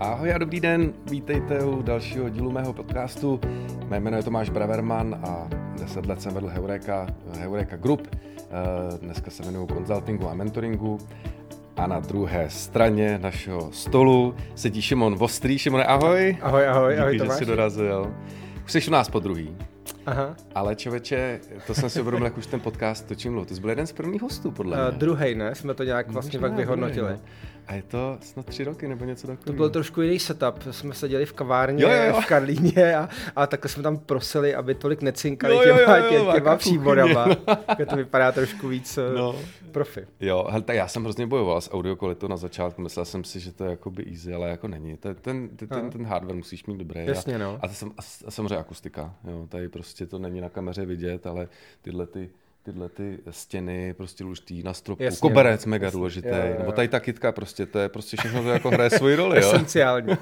Ahoj a dobrý den, vítejte u dalšího dílu mého podcastu. Mé jméno je Tomáš Braverman a 10 let jsem vedl Heureka, Heureka Group. Eh, dneska se věnuju konzultingu a mentoringu. A na druhé straně našeho stolu sedí Šimon Vostrý. Šimone, ahoj. Ahoj, ahoj, Díky, ahoj že Tomáš. jsi dorazil. Už jsi u nás po druhý. Aha. Ale člověče, to jsem si uvědomil, jak už ten podcast točím. Ty jsi byl jeden z prvních hostů, podle mě. Uh, druhý, ne? Jsme to nějak vlastně Možná pak vyhodnotili. druhý, no. A je to snad tři roky nebo něco takového. To byl trošku jiný setup. Jsme seděli v kavárně Jo, jo, jo. v Karlíně a, a takhle jsme tam prosili, aby tolik necinkali Jo, jo, těma, jo, jo, tě, těma jaká příborama. Tak to vypadá trošku víc No. no. profi. Jo, hele, tak já jsem hrozně bojoval s audio kvalitou na začátku, myslel jsem si, že to je jakoby easy, ale jako není. Ten, ten, ten, ten, hardware musíš mít dobrý. Jasně, a, no. a, a, a samozřejmě akustika, jo, tady prostě to není na kameře vidět, ale tyhle ty tyhle ty stěny prostě luštý na stropu, Jasně, koberec no. mega Jasně. důležitý, Jo, jo, nebo tady ta kytka prostě, to je prostě všechno to jako hraje svoji roli, jo. Esenciální.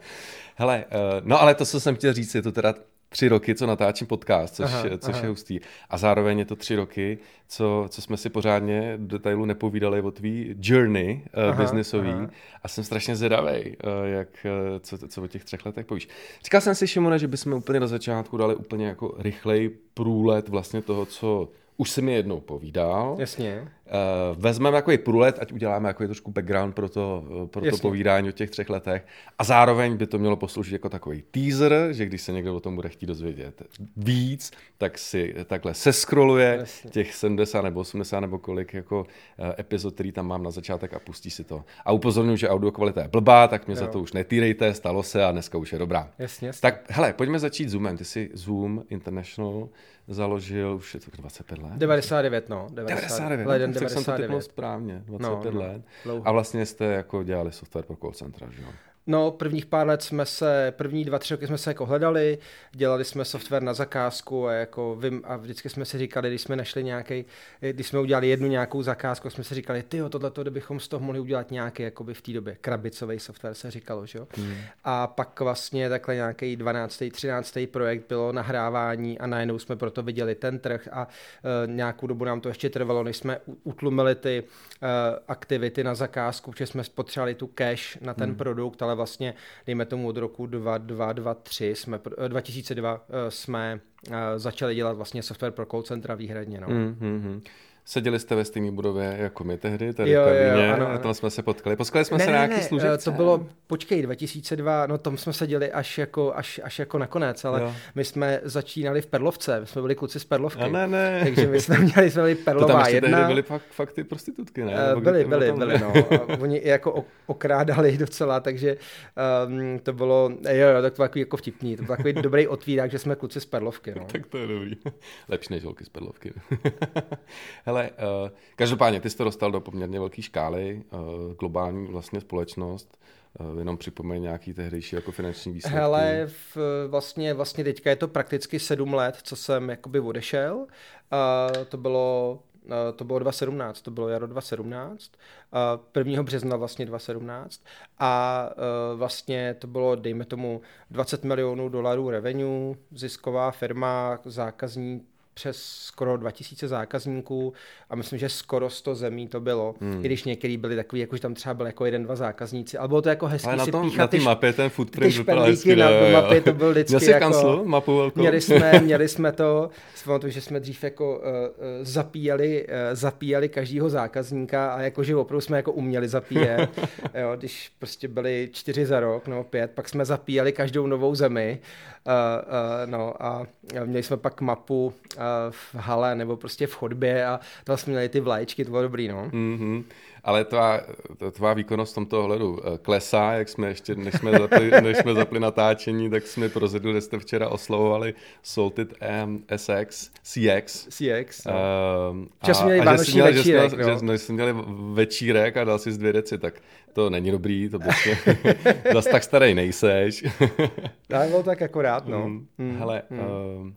Hele, uh, no ale to, co jsem chtěl říct, je to teda tři roky, co natáčím podcast, což, Aha, což aha. je hustý. A zároveň je to tři roky, co, co jsme si pořádně do detailu nepovídali o tvý journey uh, Aha, biznisový. aha. A jsem strašně zvědavý, uh, jak, uh, co, co o těch třech letech povíš. Říkal jsem si, Šimone, že bychom úplně na začátku dali úplně jako rychlej průlet vlastně toho, co už si mi jednou povídal. Jasně. Uh, vezmeme takový průlet, ať uděláme jako trošku background pro to, eh, pro to povídání o těch třech letech. A zároveň by to mělo posloužit jako takový teaser, že když se někdo o tom bude chtít dozvědět víc, tak si takhle seskroluje Jasně. těch 70 nebo 80 nebo kolik jako eh, epizod, který tam mám na začátek a pustí si to. A upozorňuji, že audio kvalita je blbá, tak mě Jo. za to už netýrejte, stalo se a dneska už je dobrá. Jasně, jasně. Tak hele, pojďme začít Zoomem. Ty jsi Zoom International založil už je to 25 let? 99, no. 99, Leden no, tak jsem to typnul 99. správně, 25 No, no, let. dlouho. A vlastně jste jako dělali software pro call centra, že jo? No, prvních pár let jsme se, první dva, tři roky jsme se jako hledali, dělali jsme software na zakázku a jako vím, a vždycky jsme si říkali, když jsme našli nějaký, když jsme udělali jednu nějakou zakázku, jsme si říkali, ty tohle bychom z toho mohli udělat nějaký, jakoby v té době, krabicový software se říkalo, že jo. Hmm. A pak vlastně takhle nějaký 12. 13. projekt bylo nahrávání a najednou jsme proto viděli ten trh a uh, nějakou dobu nám to ještě trvalo, než jsme utlumili ty uh, aktivity na zakázku, protože jsme potřebovali tu cash na ten hmm. produkt, ale vlastně, dejme tomu od roku 2023, jsme, pr- eh, 2002 uh, jsme uh, začali dělat vlastně software pro call centra výhradně. No. Mm, mm, mm. Seděli jste ve stejné budově jako my tehdy, tady Jo, v jo, jo, Karlíně, ano, a ano. tam jsme se potkali. Potkali jsme ne, se ne, na nějaký ne, služebce. eh, to bylo, počkej, 2002, no tam jsme seděli až jako, až, až jako nakonec, ale Jo. my jsme začínali v Perlovce, my jsme byli kluci z Perlovky. A ne, ne. Takže my jsme měli, jsme byli to tam Perlová ještě jedna. byly fakt, fakt ty prostitutky, ne? Eh, Byli, to bylo byli, tam- byli, no. A oni jako ok- okrádali docela, takže um, to bylo, jo, jo, tak to bylo takový jako vtipný, to byl takový dobrý otvírák, že jsme kluci z Perlovky, no. Tak to je dobrý. Lepší než holky z Perlovky. Hele, uh, každopádně ty jsi to dostal do poměrně velké škály, uh, globální vlastně společnost, uh, jenom připomeň nějaký tehdejší jako finanční výsledky. Hele, v, vlastně, vlastně teďka je to prakticky sedm let, co jsem jakoby odešel. A to bylo to bylo 2017, to bylo jaro 2017, a 1. března vlastně 2017 a vlastně to bylo, dejme tomu, 20 milionů dolarů revenue, zisková firma, zákazník, přes skoro 2000 zákazníků a myslím, že skoro 100 zemí to bylo, hmm. i když některý byli takový, jako že tam třeba byl jako jeden, dva zákazníci, ale bylo to jako hezký Ale na si tom, píchat na ty mapě ten footprint ty špendlíky hezky, na jo, jo. mapě, to byl vždycky Měl jsi jako- kanclu, mapu velkou? Měli jsme, měli jsme to, si pamatuju, že jsme dřív jako uh, zapíjeli, uh, zapíjeli každýho zákazníka a jakože opravdu jsme jako uměli zapíjet, jo, když prostě byli čtyři za rok, no pět, pak jsme zapíjeli každou novou zemi, uh, uh, no a měli jsme pak mapu uh, v hale nebo prostě v chodbě a tam jsme měli ty vlaječky, to bylo dobrý, no. Mm-hmm. Ale tvá, tvá výkonnost v tomto ohledu eh, klesá, jak jsme ještě, než jsme zapli, než jsme zapli natáčení, tak jsme prozedli, že jste včera oslovovali Salted um, SX, CX. CX, no. Že jsme měli že vánoční jsi měl, že, jsi večírek, no. že, no, že jsi měli večírek a dal si z dvě deci, tak to není dobrý, to prostě zase tak starý nejseš. Tak bylo tak akorát, no. Mm, Mm, Hele, mm. um,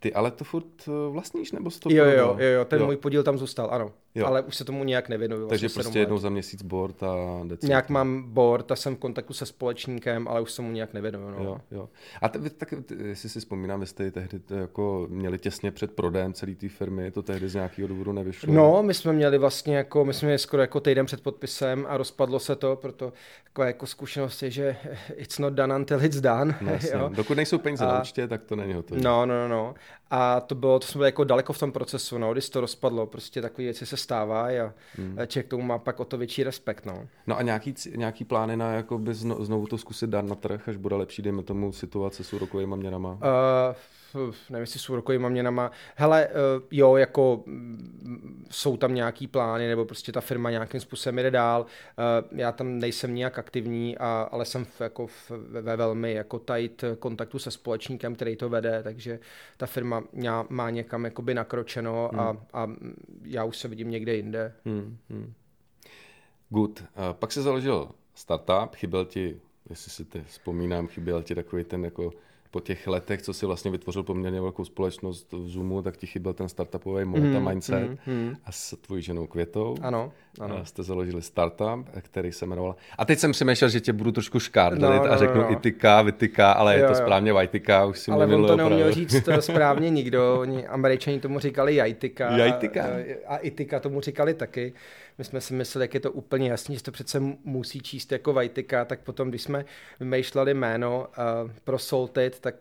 ty ale to furt eh, vlastníš, nebo jsi to Jo, jo, jo, jo, ten můj podíl tam zůstal, ano. Jo. ale už se tomu nějak nevěnuju. Takže vlastně prostě jednou za měsíc board a decent. Nějak mám board a jsem v kontaktu se společníkem, ale už se mu nějak nevěnuju. No. Jo, jo. A te, tak, jestli si vzpomínám, jste tehdy jako měli těsně před prodejem celé té firmy, to tehdy z nějakého důvodu nevyšlo? No, my jsme měli vlastně jako, my jsme měli skoro jako týden před podpisem a rozpadlo se to, proto jako, jako zkušenost je, že it's not done until it's done. No, jo. Dokud nejsou peníze a... na účtě, tak to není hotové. No, no, no, no. A to bylo, to jsme byli jako daleko v tom procesu, no, když to rozpadlo, prostě takové věci se stávají a hmm. člověk tomu má pak o to větší respekt, no. No a nějaký, nějaký plány na jako by znovu to zkusit dát na trh, až bude lepší, dejme tomu, situace s úrokovými měnama? Uh, nevím, jestli s úrokovými měnama. Hele, uh, jo, jako mm, jsou tam nějaký plány, nebo prostě ta firma nějakým způsobem jde dál. Uh, já tam nejsem nijak aktivní, a, ale jsem v, jako v, ve velmi jako tight kontaktu se společníkem, který to vede, takže ta firma má, někam jakoby nakročeno a, hmm. a já už se vidím někde jinde. Hmm, hmm. Good. Uh, pak se založil startup, chyběl ti, jestli si ty vzpomínám, chyběl ti takový ten jako po těch letech, co si vlastně vytvořil poměrně velkou společnost v Zoomu, tak ti chyběl ten startupový mm, a mindset. Mm, mm. A s tvojí ženou Květou ano, ano. jste založili startup, který se jmenoval... A teď jsem přemýšlel, že tě budu trošku škárdlit no, no, a řeknu no, no. itika, vytika, ale jo, je to správně vajtika, už si Ale on to neuměl říct to správně nikdo. Oni, američani tomu říkali jajtika. Jajtika. A, a itika tomu říkali taky. My jsme si mysleli, jak je to úplně jasný, že to přece musí číst jako Vajtika, tak potom, když jsme vymýšleli jméno uh, pro Salted, tak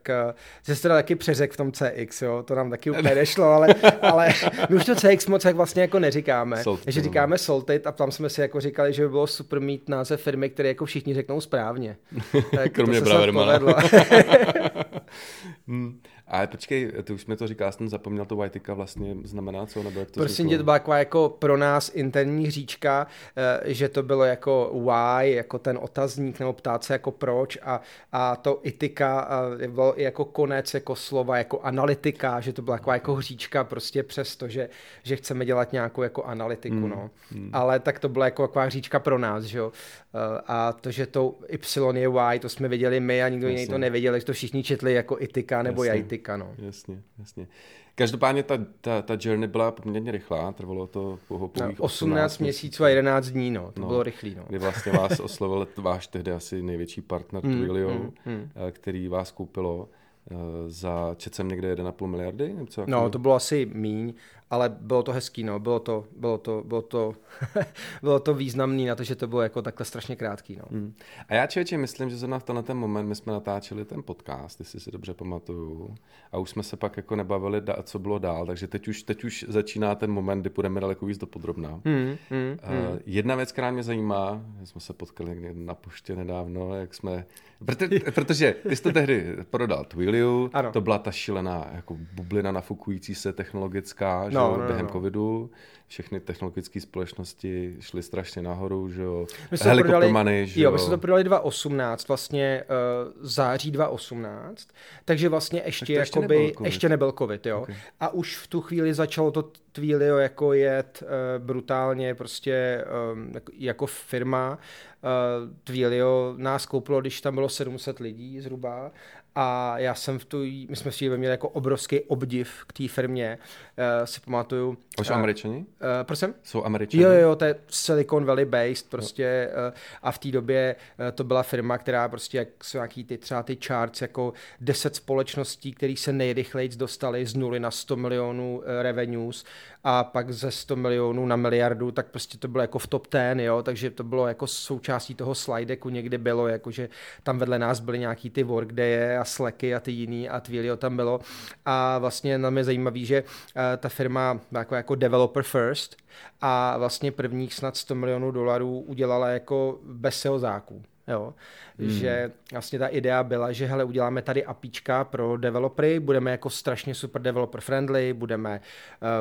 uh, se to taky přeřek v tom CX, jo? to nám taky úplně nešlo, ale, ale my už to CX moc jak vlastně jako neříkáme, Salted, že říkáme Salted a tam jsme si jako říkali, že by bylo super mít název firmy, které jako všichni řeknou správně. Tak Kromě to se hmm. Ale počkej, ty už mi to říká, jsem zapomněl, to Whiteka vlastně znamená co, nebo jak to Prosím tě, to byla jako pro nás interní hříčka, eh, že to bylo jako why, jako ten otazník, nebo ptát se jako proč a, a to itika bylo i jako konec, jako slova, jako analytika, že to byla taková jako hříčka prostě přesto, že, že chceme dělat nějakou jako analytiku, hmm. no. Hmm. Ale tak to byla jako taková hříčka pro nás, že jo. Eh, a to, že to Y je Y, to jsme viděli my a nikdo jiný to nevěděl, že to všichni četli jako itika nebo Jasně. jajtika, no. Jasně, jasně. Každopádně ta, ta, ta journey byla poměrně rychlá, trvalo to po 18, 18 měsíců a 11 dní, no, to no, bylo rychlý. No. Kdy vlastně vás oslovil váš tehdy asi největší partner mm, Twilio, mm, mm. který vás koupilo eh, za, čet jsem někde 1,5 miliardy? Nebo co, jako... No, to bylo asi míň, ale bylo to hezký, no, bylo to, bylo to, bylo to, bylo to významný na to, že to bylo jako takhle strašně krátký, no. Hmm. A já člověče myslím, že zrovna v tenhle ten moment my jsme natáčeli ten podcast, jestli si dobře pamatuju, a už jsme se pak jako nebavili, co bylo dál, takže teď už, teď už začíná ten moment, kdy půjdeme daleko víc do podrobná. Hmm, hmm, uh, jedna věc, která mě zajímá, jsme se potkali někde na poště nedávno, jak jsme, protože, protože ty jsi to tehdy prodal Twiliu, ano. to byla ta šílená jako bublina nafukující se technologická, no, že no, no, během no. covidu všechny technologické společnosti šly strašně nahoru, že jo, helikoptermany, že jo. my jsme to prodali 2018, vlastně uh, září 2018, takže vlastně ještě, tak ještě jakoby, nebyl ještě nebyl covid, jo. Okay. A už v tu chvíli začalo to Twilio jako jet uh, brutálně prostě um, jako firma. Uh, Twilio nás koupilo, když tam bylo 700 lidí zhruba a já jsem v tu, my jsme si měli jako obrovský obdiv k té firmě, uh, si pamatuju. A jsou uh, američani? Uh, prosím? Jsou američani? Jo, jo, to je Silicon Valley based prostě uh, a v té době uh, to byla firma, která prostě, jak jsou nějaký ty třeba ty charts, jako 10 společností, které se nejrychleji dostali z nuly na 100 milionů uh, revenues a pak ze 100 milionů na miliardu, tak prostě to bylo jako v top 10, jo, takže to bylo jako součástí toho slideku někdy bylo, jakože tam vedle nás byly nějaký ty workdaye a Slacky a ty jiný a Twilio tam bylo a vlastně nám je zajímavý, že uh, ta firma jako, jako developer first a vlastně prvních snad 100 milionů dolarů udělala jako bez záku. Jo? Hmm. Že vlastně ta idea byla, že hele, uděláme tady apíčka pro developery, budeme jako strašně super developer friendly, budeme,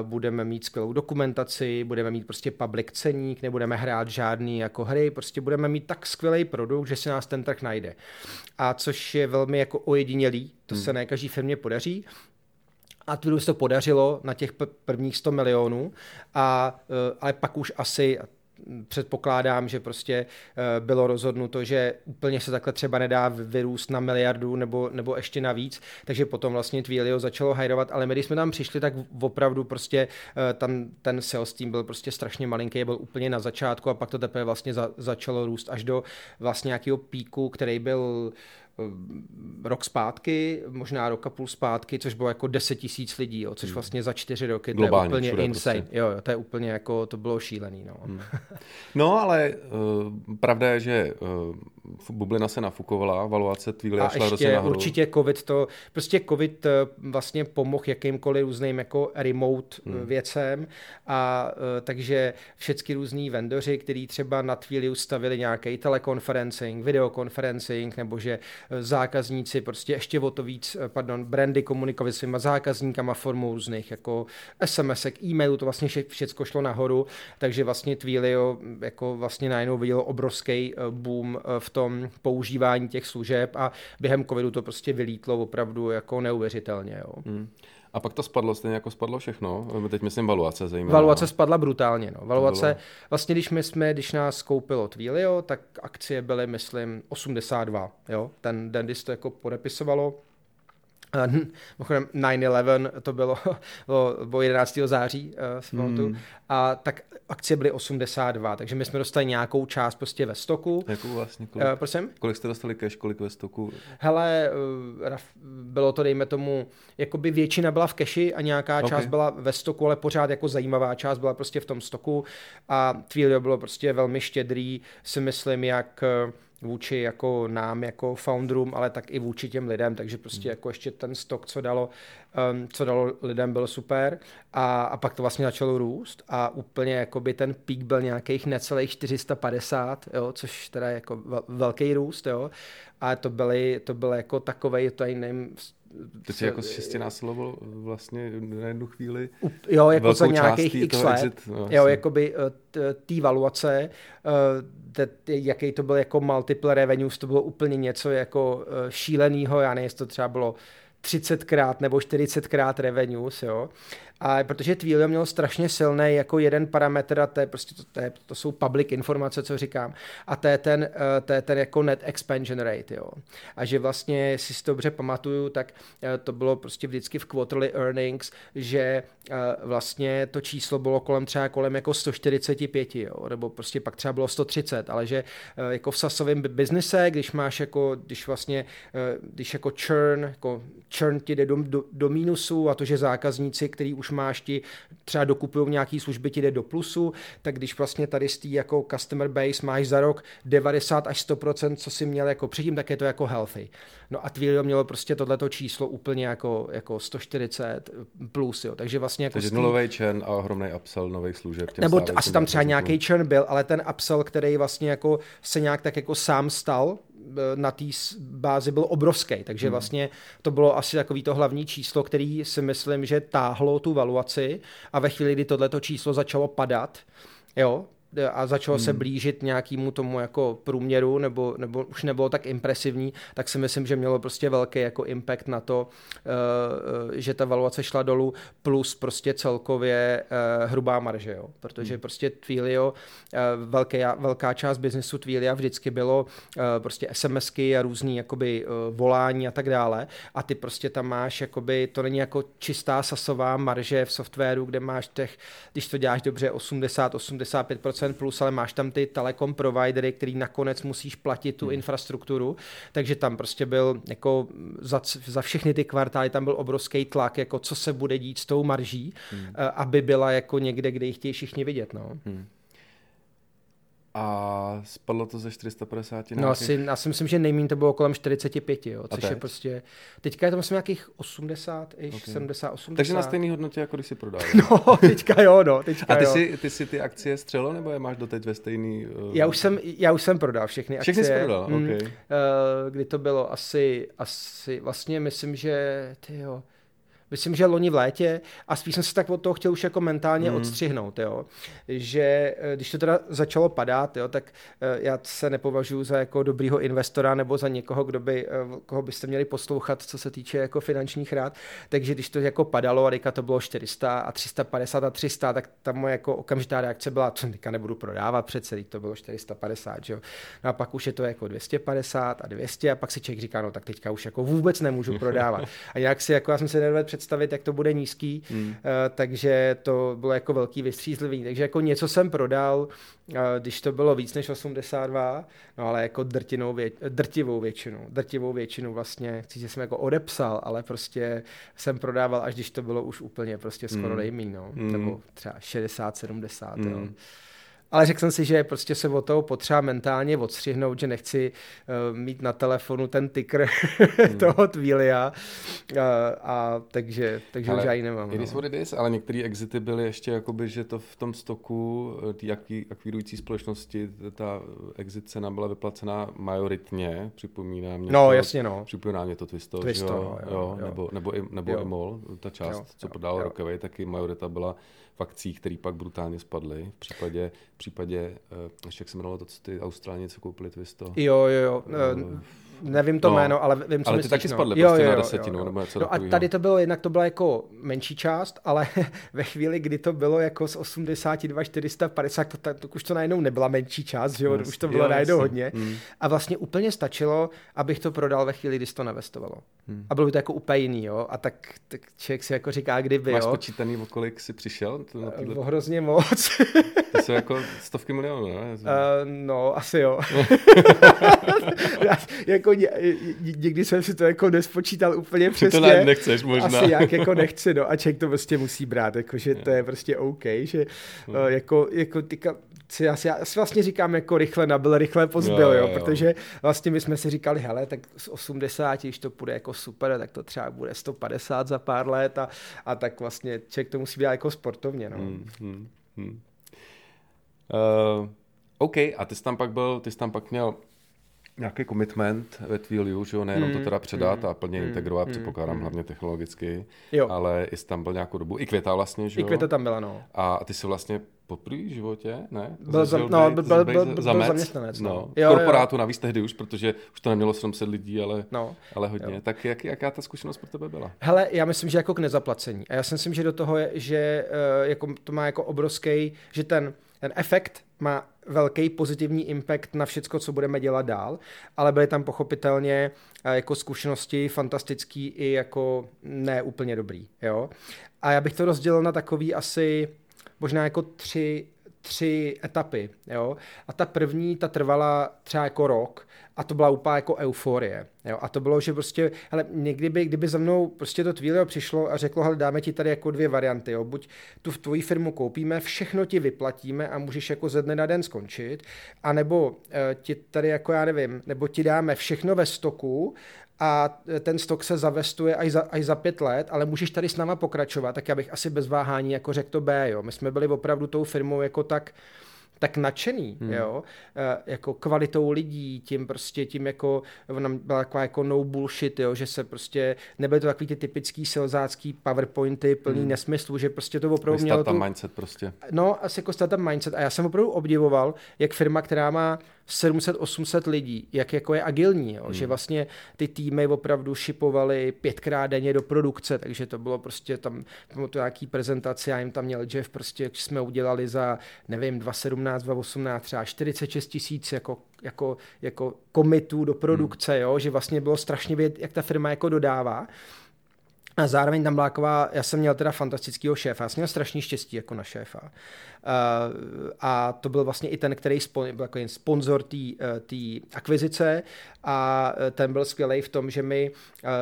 uh, budeme mít skvělou dokumentaci, budeme mít prostě public ceník, nebudeme hrát žádný jako hry, prostě budeme mít tak skvělý produkt, že si nás ten trh najde. A což je velmi jako ojedinělý, to hmm. se ne každý firmě podaří, a Twilu se to podařilo na těch prvních 100 milionů, a, uh, ale pak už asi, předpokládám, že prostě bylo rozhodnuto, že úplně se takhle třeba nedá vyrůst na miliardu nebo, nebo ještě navíc, takže potom vlastně Twilio začalo hajrovat, ale my když jsme tam přišli, tak opravdu prostě tam ten sales team byl prostě strašně malinký, byl úplně na začátku a pak to teprve vlastně za, začalo růst až do vlastně nějakého píku, který byl Eh, rok zpátky, možná rok a půl zpátky, což bylo jako 10 tisíc lidí, jo, což hmm. vlastně za čtyři roky Globálně, to je úplně insane. Prostě. Jo, jo, to je úplně jako, to bylo šílený. No, hmm. no ale uh, pravda je, že uh, bublina se nafukovala, valuace Twilio a šla ještě nahoru. určitě covid to, prostě covid uh, vlastně pomohl jakýmkoliv různým jako remote hmm. věcem a uh, takže všechny různý vendoři, kteří třeba na Twilio stavili nějaký telekonferencing, videokonferencing, nebo že zákazníci prostě ještě o to víc, eh, pardon, brandy komunikovali s svýma zákazníkama formou různých jako SMS, e-mailu, to vlastně vše, všecko šlo nahoru, takže vlastně Twilio jako vlastně najednou vidělo obrovský eh, boom eh, v tom používání těch služeb a během covidu to prostě vylítlo opravdu jako neuvěřitelně. Jo. Hmm. A pak to spadlo stejně jako spadlo všechno. Teď myslím valuace zejména. Valuace spadla brutálně. No. Valuace, vlastně když my jsme, když nás koupilo Twilio, tak akcie byly, myslím, 82. Jo? Ten den, když to jako podepisovalo, Mimochodem 9-11 to bylo, bylo, bylo 11. září uh, mm. a tak akcie byly 82, takže my jsme dostali nějakou část prostě ve stoku. Jakou vlastně? Kolik, uh, prosím? Kolik jste dostali cash, kolik ve stoku? Hele, uh, bylo to dejme tomu, jakoby většina byla v keši a nějaká okay. část byla ve stoku, ale pořád jako zajímavá část byla prostě v tom stoku a Twilio bylo prostě velmi štědrý, si myslím, jak uh, vůči jako nám, jako founderům, ale tak i vůči těm lidem, takže prostě hmm. jako ještě ten stok, co dalo, um, co dalo lidem, byl super a, a pak to vlastně začalo růst a úplně jako by ten pík byl nějakých necelých 450, jo, což teda je jako velký růst, jo, a to byly, to bylo jako takovej, to nevím, ty jsi jako šestinásoboval vlastně na jednu chvíli Jo, jako za nějakých x let. Exit, no, jo, jakoby eh, té valuace, eh, jaký to byl jako multiple revenues, to bylo úplně něco jako eh, šíleného, já nevím, to třeba bylo 30krát nebo 40krát revenues, jo. A protože Twilio měl strašně silný jako jeden parametr a to, je prostě, to, to, je, to jsou public informace, co říkám, a to je ten, eh, to je ten jako net expansion rate, jo. A že vlastně, jestli si to dobře pamatuju, tak eh, to bylo prostě vždycky v quarterly earnings, že eh, vlastně to číslo bylo kolem třeba kolem jako 145, jo, nebo prostě pak třeba bylo 130, ale že jako v sasovém biznise, když máš jako, když vlastně, když jako churn, jako churn ti jde do, do, do mínusu a to, že zákazníci, který už už máš ti třeba dokupují nějaký služby, ti jde do plusu, tak když vlastně tady z jako customer base máš za rok 90 až 100%, co si měl jako předtím, tak je to jako healthy. No a Twilio mělo prostě tohleto číslo úplně jako, jako 140 plus, jo. Takže vlastně jako... Takže tý... nulový churn a ohromný upsell nových služeb. Nebo t- asi tam třeba nějaký churn byl, ale ten upsell, který vlastně jako se nějak tak jako sám stal, na té bázi byl obrovský, takže hmm. vlastně to bylo asi takový to hlavní číslo, který si myslím, že táhlo tu valuaci a ve chvíli, kdy tohleto číslo začalo padat, jo, a začalo hmm. se blížit nějakému tomu jako průměru, nebo, nebo už nebylo tak impresivní, tak si myslím, že mělo prostě velký jako impact na to, uh, že ta valuace šla dolů, plus prostě celkově uh, hrubá marže, jo. protože hmm. prostě Twilio, velké, velká část biznesu Twilia vždycky bylo prostě SMSky a různý jakoby volání a tak dále a ty prostě tam máš jakoby, to není jako čistá sasová marže v softwaru, kde máš těch, když to děláš dobře, 80-85% 10% plus, ale máš tam ty telekom providery, který nakonec musíš platit tu hmm. infrastrukturu, takže tam prostě byl jako za, za všechny ty kvartály tam byl obrovský tlak, jako co se bude dít s tou marží, hmm. Eh, aby byla jako někde, kde ji chtějí všichni vidět. No. Hmm. A spadlo to ze 450 na No asi, já si myslím, že nejméně to bylo kolem 45, jo, což je prostě, teďka je to myslím nějakých 80, okay. 70, 80. Takže na stejné hodnotě, jako když si prodal. No, teďka jo, no. Teďka A ty, jo. Si, ty si ty akcie střelo, nebo je máš doteď ve stejný? Uh... Já, už jsem, já už jsem prodal všechny akcie. Všechny jsi prodal, mm, okay. uh, Kdy to bylo asi, asi, vlastně myslím, že, ty jo, Myslím, že loni v létě a spíš jsem se tak od toho chtěl už jako mentálně mm. odstřihnout, jo. Že eh, když to teda začalo padat, jo, tak eh, já se nepovažuji za jako dobrýho investora nebo za někoho, kdo by, eh, koho byste měli poslouchat, co se týče jako finančních rád. Takže když to jako padalo a teďka to bylo 400 a 350 a 300, tak ta moje jako okamžitá reakce byla, co teďka nebudu prodávat přece, to bylo 450, že jo. No a pak už je to jako 250 a 200 a pak si člověk říká, no tak teďka už jako vůbec nemůžu prodávat. A nějak si jako já jsem si nedovedl představit, jak to bude nízký, hmm. uh, takže to bylo jako velký vystřízlivý. Takže jako něco jsem prodal, uh, když to bylo víc než 82, no ale jako drtinou vě, drtivou většinu, drtivou většinu vlastně, chci, že jsem jako odepsal, ale prostě jsem prodával, až když to bylo už úplně prostě skoro hmm. nejmín, no. Hmm. nebo třeba 60, 70, hmm. jo ale řekl jsem si, že prostě se o toho potřeba mentálně odstřihnout, že nechci uh, mít na telefonu ten ticker hmm. toho Twilia, uh, a takže, takže ale už já ji nemám. It no. is what it is, ale některé exity byly ještě jakoby, že to v tom stoku eh, té akvírující společnosti, ta exit cena byla vyplacená majoritně, připomíná mě No, to, jasně, no. Připomíná mě to Twisto, Twisto jo, jo, jo, jo, nebo, nebo, i, nebo jo. i MOL, ta část, jo, co prodal Rockaway, taky majorita byla v akcích, které pak brutálně spadly. V případě, v případě uh, ještě jak se jmenovalo to, co ty Austrálnice koupili Twisto. Jo, jo, jo. Uh, nevím to no, jméno, ale vím, co Ale ty myslíš, taky no. spadly jo, prostě jo, na jo, desetinu, jo, jo. nebo něco No a tady to bylo, jednak to byla jako menší část, ale ve chvíli, kdy to bylo jako z 82 450, to, to, to už to najednou nebyla menší část, že jo, yes. už to bylo jo, najednou hodně. Hmm. A vlastně úplně stačilo, abych to prodal ve chvíli, kdy to nevestovalo. Hmm. A bylo by to jako úplně jiný, jo. A tak, tak člověk si jako říká, kdyby, Máš jo. počítaný, o kolik jsi přišel? To na týhle... Hrozně moc. to jsou jako stovky milionů, ne? Uh, no, asi jo. jako ně, někdy jsem si to jako nespočítal úplně přesně. to nechceš možná. Asi jak jako nechci, no a člověk to prostě musí brát, jako že to je prostě OK, že uh, jako, jako tyka, si, já, si, já si vlastně říkám jako rychle nabil, rychle pozbyl, jo, jo, jo, protože vlastně my jsme si říkali, hele, tak z 80, když to půjde jako super, tak to třeba bude 150 za pár let a, a tak vlastně člověk to musí být jako sportovně, no. Hmm, hmm, hmm. Uh, OK, a ty jsi tam pak byl, ty jsi tam pak měl nějaký commitment ve Twiliu, že jo, nejenom mm, to teda předat mm, a plně mm, integrovat, mm, předpokládám mm. hlavně technologicky, jo. ale i tam byl nějakou dobu, i Květa vlastně, že jo? I Květa tam byla, no. A ty jsi vlastně poprvé v životě, ne? Byl, za, no, byl, byl, byl, byl zaměstnanec. No. No. Jo, korporátu jo. navíc tehdy už, protože už to nemělo 700 lidí, ale, no. ale hodně. Jo. Tak jak, jaká ta zkušenost pro tebe byla? Hele, já myslím, že jako k nezaplacení. A já si myslím, že do toho je, že uh, jako, to má jako obrovský, že ten, ten efekt má velký pozitivní impact na všecko, co budeme dělat dál, ale byly tam pochopitelně uh, jako zkušenosti fantastický i jako ne úplně dobrý. Jo? A já bych to rozdělil na takový asi možná jako tři, tři etapy, jo. A ta první, ta trvala třeba jako rok a to byla úplně jako euforie, jo. A to bylo, že prostě, ale někdy by, kdyby za mnou prostě to Twilio přišlo a řeklo, hele, dáme ti tady jako dvě varianty, jo. Buď tu v tvoji firmu koupíme, všechno ti vyplatíme a můžeš jako ze dne na den skončit, anebo e, ti tady jako já nevím, nebo ti dáme všechno ve stoku a ten stok se zavestuje až za, až za pět let, ale můžeš tady s náma pokračovat, tak já bych asi bez váhání jako řekl to B, jo. My jsme byli opravdu tou firmou jako tak, tak nadšený, hmm. jo, e, jako kvalitou lidí, tím prostě, tím jako, ona byla taková jako no bullshit, jo, že se prostě, nebyly to takový ty typický silzácký powerpointy plný hmm. nesmyslu, že prostě to opravdu mělo tu... mindset prostě. No, asi jako startup mindset a já jsem opravdu obdivoval, jak firma, která má 700-800 lidí, jak jako je agilní, jo? Hmm. že vlastně ty týmy opravdu šipovali pětkrát denně do produkce, takže to bylo prostě tam, to nějaký prezentaci, já jim tam měl Jeff, prostě jsme udělali za, nevím, 2017, 2018, třeba 46 tisíc jako, jako, jako komitů do produkce, hmm. jo? že vlastně bylo strašně vědět, jak ta firma jako dodává. A zároveň tam byla taková, já jsem měl teda fantastického šéfa, já jsem měl strašný štěstí jako na šéfa. Uh, a to byl vlastně i ten, který spon, byl jako sponzor té uh, akvizice a uh, ten byl skvělý v tom, že mi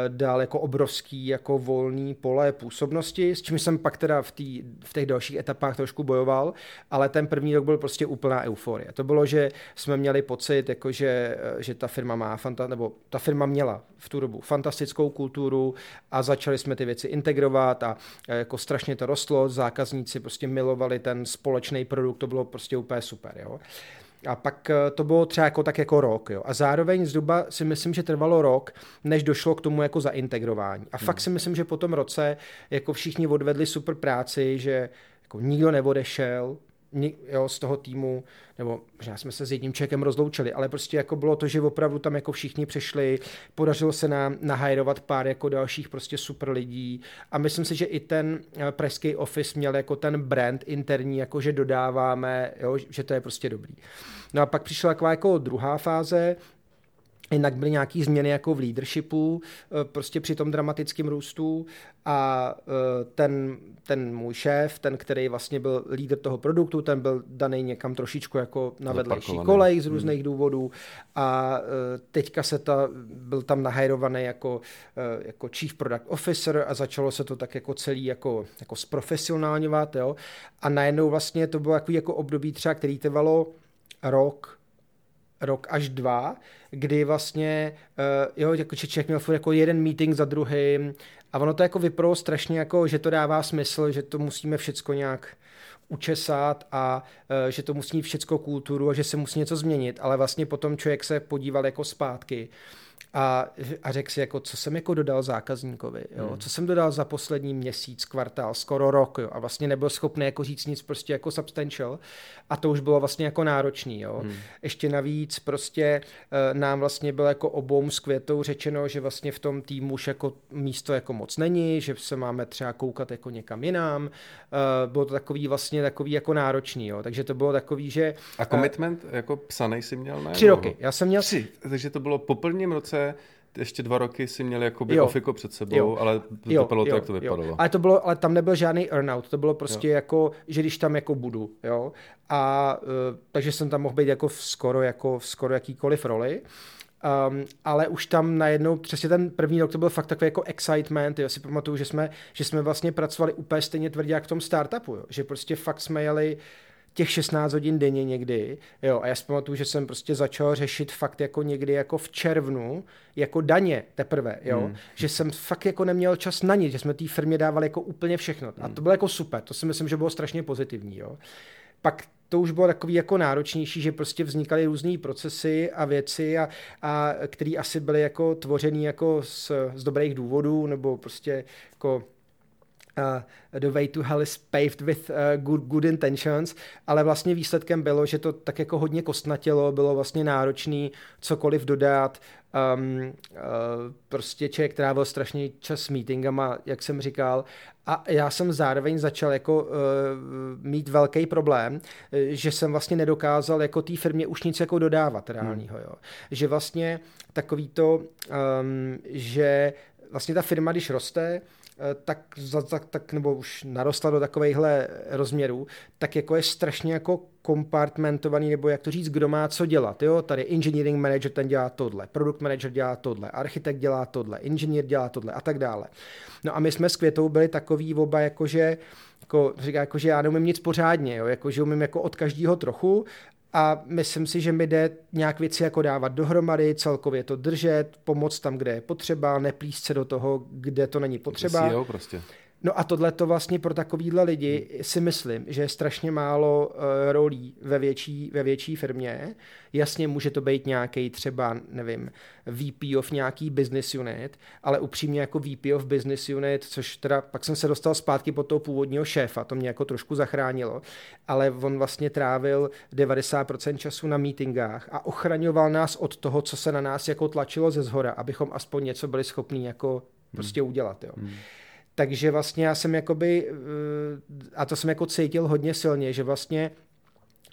dal jako obrovský jako volný pole působnosti, s čím jsem pak teda v, tý, v těch dalších etapách trošku bojoval, ale ten první rok byl prostě úplná euforie. To bylo, že jsme měli pocit, jako že, že ta firma má, fanta, nebo ta firma měla v tu dobu fantastickou kulturu a začali jsme ty věci integrovat a jako strašně to rostlo, zákazníci prostě milovali ten společný produkt, to bylo prostě úplně super. Jo. A pak eh, to bylo třeba jako tak jako rok. Jo. A zároveň zhruba si myslím, že trvalo rok, než došlo k tomu jako zaintegrování. A hmm. fakt si myslím, že po tom roce jako všichni odvedli super práci, že jako nikdo neodešel, jo, z toho týmu, nebo možná jsme se s jedním člověkem rozloučili, ale prostě jako bylo to, že opravdu tam jako všichni přišli, podařilo se nám nahajrovat pár jako dalších prostě super lidí a myslím si, že i ten eh, pražský office měl jako ten brand interní, jako že dodáváme, jo, že to je prostě dobrý. No a pak přišla taková jako druhá fáze, Jinak byly nějaké změny jako v leadershipu, eh, prostě při tom dramatickém růstu a eh, ten, ten můj šéf, ten, který vlastně byl lídr toho produktu, ten byl daný někam trošičku jako na vedlejší kolej z různých hmm. důvodů a eh, teďka se ta, byl tam nahajrovaný jako, jako chief product officer a začalo se to tak jako celý jako, jako zprofesionálňovat, jo. A najednou vlastně to bylo jako, jako období třeba, který trvalo rok, rok až dva, kdy vlastně, uh, jo, jako člověk měl jako jeden meeting za druhým a ono to jako vypadalo strašně jako, že to dává smysl, že to musíme všecko nějak učesat a uh, že to musí všecko kulturu a že se musí něco změnit, ale vlastně potom člověk se podíval jako zpátky a, a řekl si, jako, co jsem jako dodal zákazníkovi, jo? Hmm. co jsem dodal za poslední měsíc, kvartál, skoro rok jo? a vlastně nebyl schopný jako říct nic prostě jako substantial a to už bylo vlastně jako náročný. Jo? Hmm. Ještě navíc prostě uh, nám vlastně bylo jako obou s květou řečeno, že vlastně v tom týmu už jako místo jako moc není, že se máme třeba koukat jako někam jinam. Uh, bylo to takový vlastně takový jako náročný, jo? takže to bylo takový, že... A commitment uh, jako psanej si měl, ne? Tři roky. Já jsem měl... Tři, takže to bylo po prvním roce ještě dva roky si měl jakoby jo. ofiko před sebou, jo. ale jo, vypadalo jo, to, jak to vypadalo. Jo. Ale, to bylo, ale tam nebyl žádný earnout, to bylo prostě jo. jako, že když tam jako budu, jo. A uh, takže jsem tam mohl být jako v skoro, jako v skoro jakýkoliv roli. Um, ale už tam najednou, přesně ten první rok, to byl fakt takový jako excitement, jo, si pamatuju, že jsme, že jsme vlastně pracovali úplně stejně tvrdě jak v tom startupu, jo, že prostě fakt jsme jeli těch 16 hodin denně někdy, jo, a já si pamatuju, že jsem prostě začal řešit fakt jako někdy jako v červnu, jako daně teprve, jo, hmm. že jsem fakt jako neměl čas na nic, že jsme té firmě dávali jako úplně všechno a to hmm. bylo jako super, to si myslím, že bylo strašně pozitivní, jo. Pak to už bylo takový jako náročnější, že prostě vznikaly různé procesy a věci, a, a které asi byly jako tvořený jako z, z dobrých důvodů, nebo prostě jako uh, the way to hell is paved with uh, good, good intentions, ale vlastně výsledkem bylo, že to tak jako hodně kostnatělo, bylo vlastně náročný cokoliv dodat, um, uh, prostě člověk trávil strašně čas s meetingama, jak jsem říkal, a já jsem zároveň začal jako uh, mít velký problém, že jsem vlastně nedokázal jako té firmě už nic jako dodávat reálního, hmm. jo. Že vlastně takový to, um, že vlastně ta firma, když roste, Eh, tak, tak, tak nebo už narostla do takovýchhle rozměrů, tak jako je strašně jako kompartmentovaný, nebo jak to říct, kdo má co dělat. Jo? Tady engineering manager ten dělá tohle, product manager dělá tohle, architekt dělá tohle, inženýr dělá tohle a tak dále. No a my jsme s Květou byli takový oba, jakože jako, říká, jako, že já neumím nic pořádně, jo? Jako, že umím jako od každého trochu a myslím si, že mi jde nějak věci jako dávat dohromady, celkově to držet, pomoct tam, kde je potřeba, neplíst se do toho, kde to není potřeba. Jo, prostě. No a tohle to vlastně pro takovýhle lidi si myslím, že je strašně málo uh, rolí ve větší, ve větší firmě. Jasně může to být nějaký třeba, nevím, VP of nějaký business unit, ale upřímně jako VP of business unit, což teda pak jsem se dostal zpátky pod toho původního šéfa, to mě jako trošku zachránilo, ale on vlastně trávil 90% času na meetingách a ochraňoval nás od toho, co se na nás jako tlačilo ze zhora, abychom aspoň něco byli schopni jako prostě hmm. udělat. Jo. Hmm. Takže vlastně já jsem jakoby, eh, a to jsem jako cítil hodně silně, že vlastně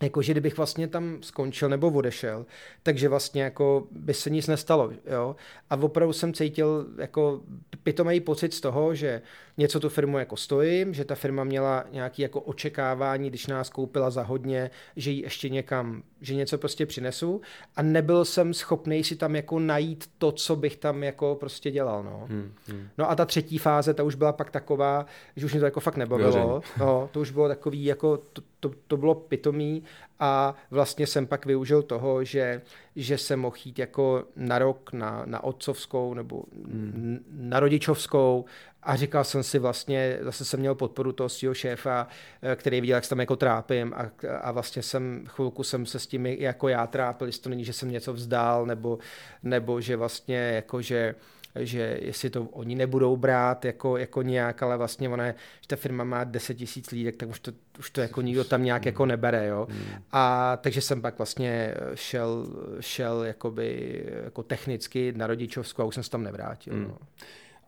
jakože kdybych vlastně tam skončil nebo odešel, takže vlastně jako by se nic nestalo, jo. A opravdu jsem cítil jako pitomý pocit z toho, že něco tu firmu jako stojím, že ta firma měla nějaké jako očekávání, když nás koupila za hodně, že ji ještě někam, že něco prostě přinesu a nebyl jsem schopný si tam jako najít to, co bych tam jako prostě dělal, no. Hmm, hmm. No a ta třetí fáze, ta už byla pak taková, že už mě to jako fakt nebavilo, no, to už bylo takový jako, to, to, to bylo pitomý a vlastně jsem pak využil toho, že, že jsem mohl jít jako na rok na, na otcovskou nebo hmm. na rodičovskou a říkal jsem si vlastně, zase jsem měl podporu toho svého šéfa, eh, který viděl, jak se tam jako trápím a, a vlastně jsem, chvilku jsem se s tím jako já trápil, jestli to není, že jsem něco vzdál, nebo, nebo že vlastně jako, že že jestli to oni nebudou brát jako, jako nějak, ale vlastně ona, že ta firma má 10 tisíc lidí, tak už to, už to jako nikdo tam nějak jako nebere, jo. Hmm. A takže jsem pak vlastně šel, šel jakoby jako technicky na rodičovskou a už jsem se tam nevrátil. Hmm. No.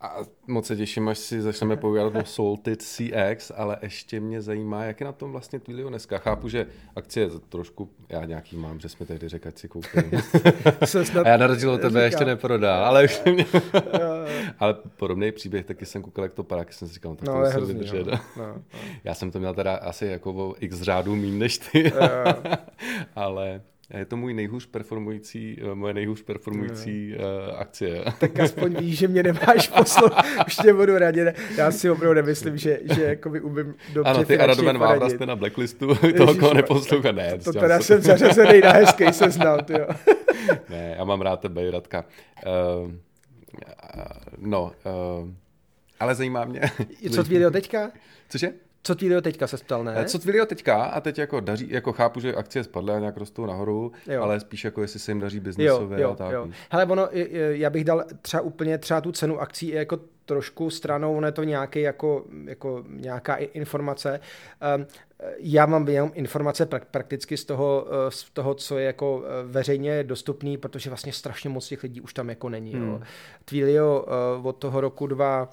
A moc se těším, až si začneme povídat o Salted CX, ale ještě mě zajímá, jak je na tom vlastně Twilio dneska. Chápu, že akcie trošku, já nějaký mám, že jsme tehdy řekl, ať si koupím. a já na rozdíl od tebe ještě neprodal, ale už mě... ale podobný příběh, taky jsem koukal, jak to padá, jsem si říkal, no, tak no, to musím vydržet. No, no, no. Já jsem to měl teda asi jako o x řádů mín než ty, ale je to můj nejhůř performující, eh, moje nejhůř performující uh, akcie. Tak aspoň víš, že mě nemáš poslouchat, už tě budu radit. Já si opravdu nemyslím, že, že jakoby umím dobře Ano, ty a Radovan Vávra jste na blacklistu Ježiš, toho, koho neposlouchá. Ne, to, to teda jsem zařazený na hezký seznam, jo. ne, já mám rád tebe, Radka. Uh, no, uh, ale zajímá mě. Co tvýho teďka? Cože? Co Twilio teďka se ptal, ne? Co Twilio teďka a teď jako daří, jako chápu, že akcie spadly a nějak rostou nahoru, jo. ale spíš jako jestli se jim daří biznesově jo, jo, a tak. Jo. Hele, ono, já bych dal třeba úplně třeba tu cenu akcí jako trošku stranou, ono je to nějaký jako, jako nějaká informace. Ehm, já mám jenom informace prakticky z toho, eh, z toho, co je jako eh, veřejně dostupný, protože vlastně strašně moc těch lidí už tam jako není. Hmm. Jo. Twilio eh, od toho roku dva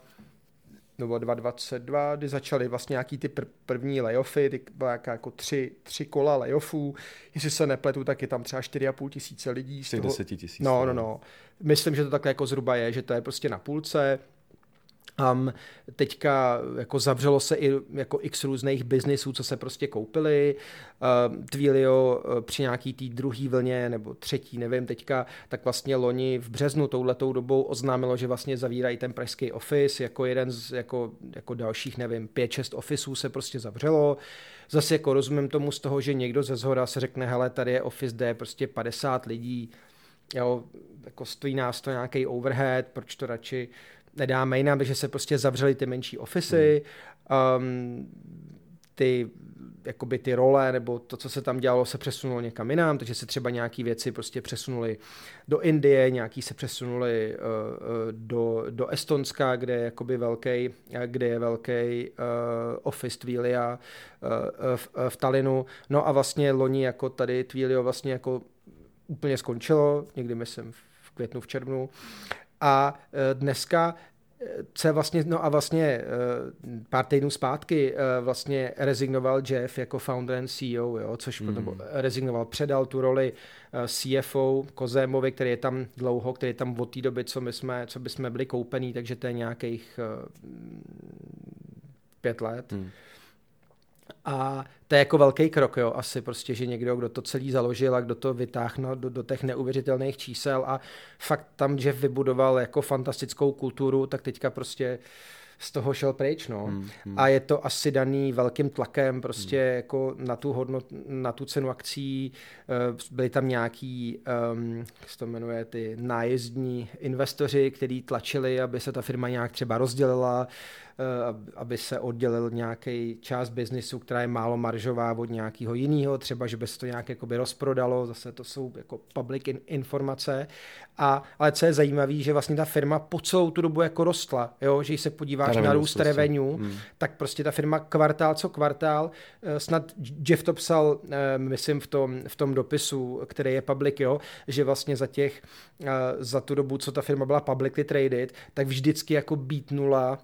nebo 2022, kdy začaly vlastně nějaký ty pr- první layoffy, ty byla jako tři, tři kola layoffů, jestli se nepletu, tak je tam třeba 4,5 tisíce lidí. Z toho... 10 tisíc. No, no, no. Myslím, že to takhle jako zhruba je, že to je prostě na půlce. Um, teďka jako zavřelo se i jako x různých biznisů, co se prostě koupili. Um, Twilio uh, při nějaký té druhé vlně nebo třetí, nevím teďka, tak vlastně loni v březnu touhletou dobou oznámilo, že vlastně zavírají ten pražský office jako jeden z jako, jako dalších, nevím, pět, šest officeů se prostě zavřelo. Zase jako rozumím tomu z toho, že někdo ze zhora se řekne, hele, tady je office, kde je prostě 50 lidí, jo, jako stojí nás to nějaký overhead, proč to radši nedáme jinam, takže se prostě zavřely ty menší ofisy, um, ty jakoby ty role nebo to, co se tam dělalo, se přesunulo někam jinam, takže se třeba nějaké věci prostě přesunuly do Indie, nějaký se přesunuly uh, do, do Estonska, kde je jakoby velký, kde je velký uh, office Twilia uh, v, v Talinu. No a vlastně loni jako tady Twilio vlastně jako úplně skončilo, někdy myslím v květnu, v červnu. A e, dneska e, je vlastně, no a vlastně e, pár týdnů zpátky vlastně rezignoval Jeff jako founder and CEO, jo, což mm. nebo rezignoval, předal tu roli CFO Kozémovi, který je tam dlouho, který je tam od té doby, co my jsme, co by jsme byli koupení, takže to je nějakých pět let. Mm. A to je jako velký krok, jo, asi prostě, že někdo, kdo to celý založil a kdo to vytáhnul do, do těch neuvěřitelných čísel a fakt tam že vybudoval jako fantastickou kulturu, tak teďka prostě z toho šel pryč, no. Hmm, hmm. A je to asi daný velkým tlakem prostě hmm. jako na tu hodnot, na tu cenu akcí. Eh, byli tam nějaký, um, jak se to jmenuje, ty nájezdní investoři, kteří tlačili, aby se ta firma nějak třeba rozdělila, Eh, aby se oddělil nějaký část biznisu, která je málo maržová od nějakého jiného, třeba, že by se to nějak jakoby rozprodalo, zase to jsou jako public informace. A, ale co je zajímavé, že vlastně ta firma po celou tu dobu jako rostla, jo? že když se podíváš na růst revenue, hmm. tak prostě ta firma kvartál co kvartál, eh, snad Jeff to psal, eh, myslím v tom, v tom dopisu, který je public, jo? že vlastně za těch, za tu dobu, co ta firma byla publicly traded, tak vždycky jako beat nula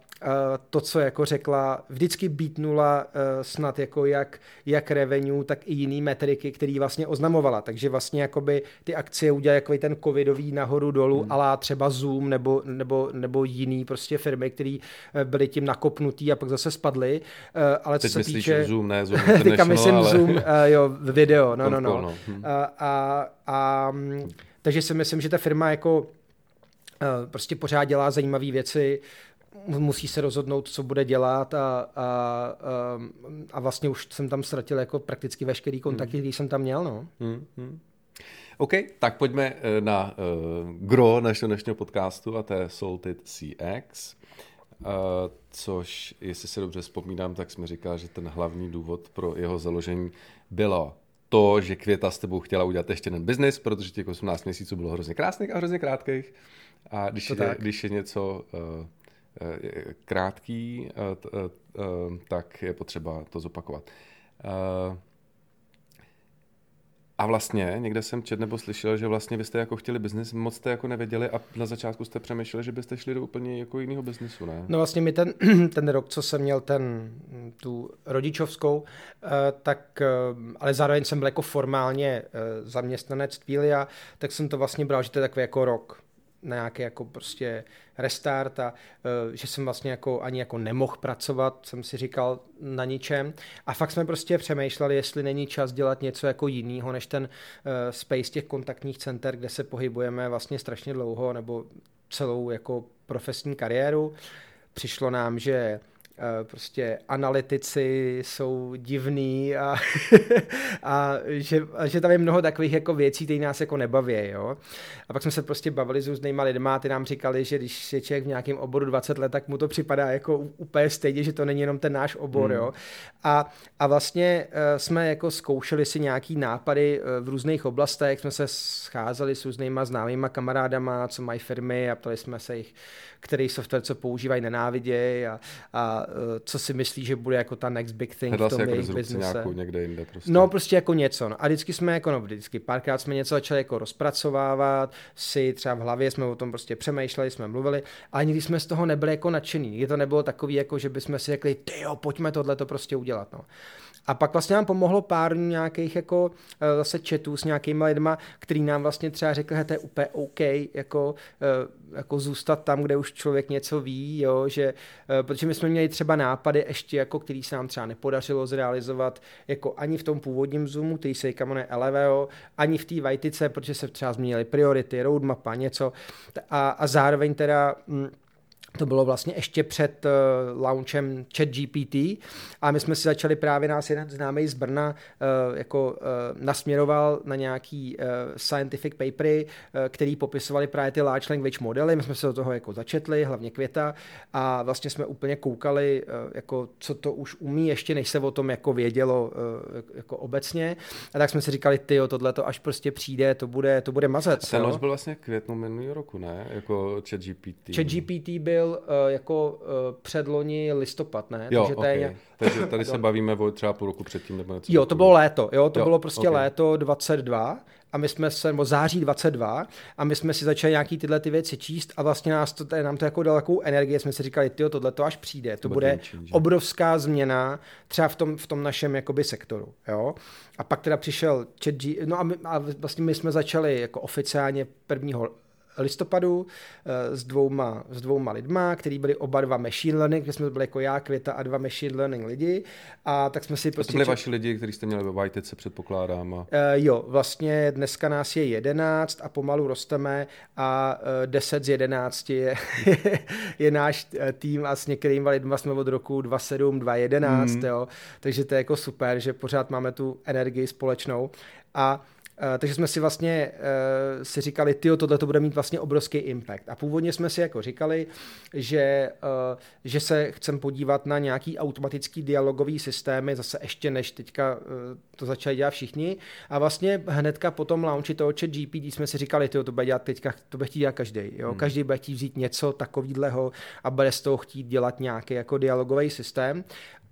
to, co jako řekla, vždycky nula snad jako jak, jak revenue, tak i jiný metriky, který vlastně oznamovala. Takže vlastně jakoby ty akcie udělaly jako ten covidový nahoru dolů, hmm. ale třeba Zoom nebo, nebo, nebo jiný prostě firmy, které e, byly tím nakopnutý a pak zase spadly. E, ale Teď co se týče Zoom, ne Zoom Teďka myslím ale... Zoom, uh, jo, video, no, no, no. no. Hmm. A, a, a, takže si myslím, že ta firma jako prostě pořád dělá zajímavé věci, musí se rozhodnout, co bude dělat a, a, a, a vlastně už jsem tam ztratil jako prakticky veškerý kontakty, hmm. který jsem tam měl. No. Hmm, hmm. OK, tak pojďme eh, na uh, gro našeho dnešního podcastu a to je Salted CX. Uh, což, jestli se dobře vzpomínám, tak jsme říkal, že ten hlavní důvod pro jeho založení bylo to, že Květa s tebou chtěla udělat ještě jeden biznis, protože těch 18 měsíců bylo hrozně krásných a hrozně krátkých. A když, je, když je něco uh, krátký, uh, uh, uh, tak je potřeba to zopakovat. A vlastně někde jsem čet nebo slyšel, že vlastně vy jste jako chtěli biznis, moc jste jako nevěděli a na začátku jste přemýšleli, že byste šli do úplně jako jiného biznisu, ne? No vlastně mi ten, ten rok, co jsem měl ten, tu rodičovskou, eh, tak, eh, ale zároveň jsem byl jako formálně eh, zaměstnanec Tvília, tak jsem to vlastně bral, že to je takový jako rok na nějaký jako prostě restart a uh, že jsem vlastně jako ani jako nemohl pracovat, jsem si říkal na ničem a fakt jsme prostě přemýšleli, jestli není čas dělat něco jako jiného, než ten uh, space těch kontaktních center, kde se pohybujeme vlastně strašně dlouho nebo celou jako profesní kariéru. Přišlo nám, že Eh, prostě analytici jsou divný a, a, že, a že tam je mnoho takových jako věcí, které nás jako nebaví, jo. A pak jsme se prostě bavili s různýma lidma a ty nám říkali, že když je člověk v nějakém oboru 20 let, tak mu to připadá jako úplně stejně, že to není jenom ten náš obor, hmm. jo. A, a vlastně uh, jsme jako zkoušeli si nějaký nápady uh, v různých oblastech, jsme se scházeli s různýma známýma kamarádama, co mají firmy a ptali jsme se jich, který software, co používají, nenávidějí a, a co si myslí, že bude jako ta next big thing Hledal v tom jako jejich biznise. nějakou někde jinde prostě. No prostě jako něco. No. A vždycky jsme jako, no vždycky párkrát jsme něco začali jako rozpracovávat, si třeba v hlavě jsme o tom prostě přemýšleli, jsme mluvili, ale nikdy jsme z toho nebyli jako nadšení. Nikdy to nebylo takový, jako že bychom si řekli, ty jo, pojďme tohle to prostě udělat. No. A pak vlastně nám pomohlo pár nějakých jako eh, zase chatů s nějakými lidma, který nám vlastně třeba řekli, že to je úplně OK, jako, eh, jako zůstat tam, kde už člověk něco ví, jo, že, eh, protože my jsme měli třeba nápady ještě, jako, který se nám třeba nepodařilo zrealizovat, jako ani v tom původním Zoomu, který se jmenuje LVO, ani v té Vajtice, protože se třeba změnily priority, roadmapa, něco. A, a zároveň teda mm, to bylo vlastně ještě před uh, launchem ChatGPT a my jsme si začali právě nás jeden známý z Brna uh, jako uh, nasměroval na nějaký uh, scientific papery, uh, který popisovali právě ty large language modely. My jsme se do toho jako začetli, hlavně Květa a vlastně jsme úplně koukali, uh, jako co to už umí, ještě než se o tom jako vědělo uh, jako obecně. A tak jsme si říkali, ty tohle to až prostě přijde, to bude, to bude mazec. Ten byl vlastně květnu minulý roku, ne? Jako ChatGPT. ChatGPT byl byl uh, jako uh, předloni listopad, ne? Jo, Takže, okay. je... Takže tady se bavíme o třeba půl roku předtím nebo něco. Jo, to bylo léto, jo, to jo, bylo prostě okay. léto 22 a my jsme se, nebo září 22 a my jsme si začali nějaký tyhle ty věci číst a vlastně nás to, nám to jako dalo takovou energii, jsme si říkali, ty tohle to až přijde, to bude obrovská změna třeba v tom, v tom našem jakoby sektoru, jo. A pak teda přišel chat no a, my, a vlastně my jsme začali jako oficiálně 1 listopadu eh, s dvouma, s dvouma lidma, který byli oba dva machine learning, kde jsme byli jako já, Květa a dva machine learning lidi. A tak jsme si prostě... To byli vaši lidi, kteří jste měli ve Vajtice, předpokládám. A... Uh, jo, vlastně dneska nás je 11 a pomalu rosteme a uh, eh, 10 z 11 je, je náš tým a s některými lidmi jsme od roku 27, 2011, mm. jo. Takže to je jako super, že pořád máme tu energii společnou. A Uh, takže jsme si vlastně uh, si říkali, ty tohle to bude mít vlastně obrovský impact. A původně jsme si jako říkali, že, uh, že se chcem podívat na nějaký automatický dialogový systémy, zase ještě než teďka uh, to začali dělat všichni. A vlastně hnedka po tom launchi toho chat GPT jsme si říkali, ty to bude dělat teďka, to bude chtít dělat každý. Jo? Hmm. Každý bude chtít vzít něco takového a bude z toho chtít dělat nějaký jako dialogový systém.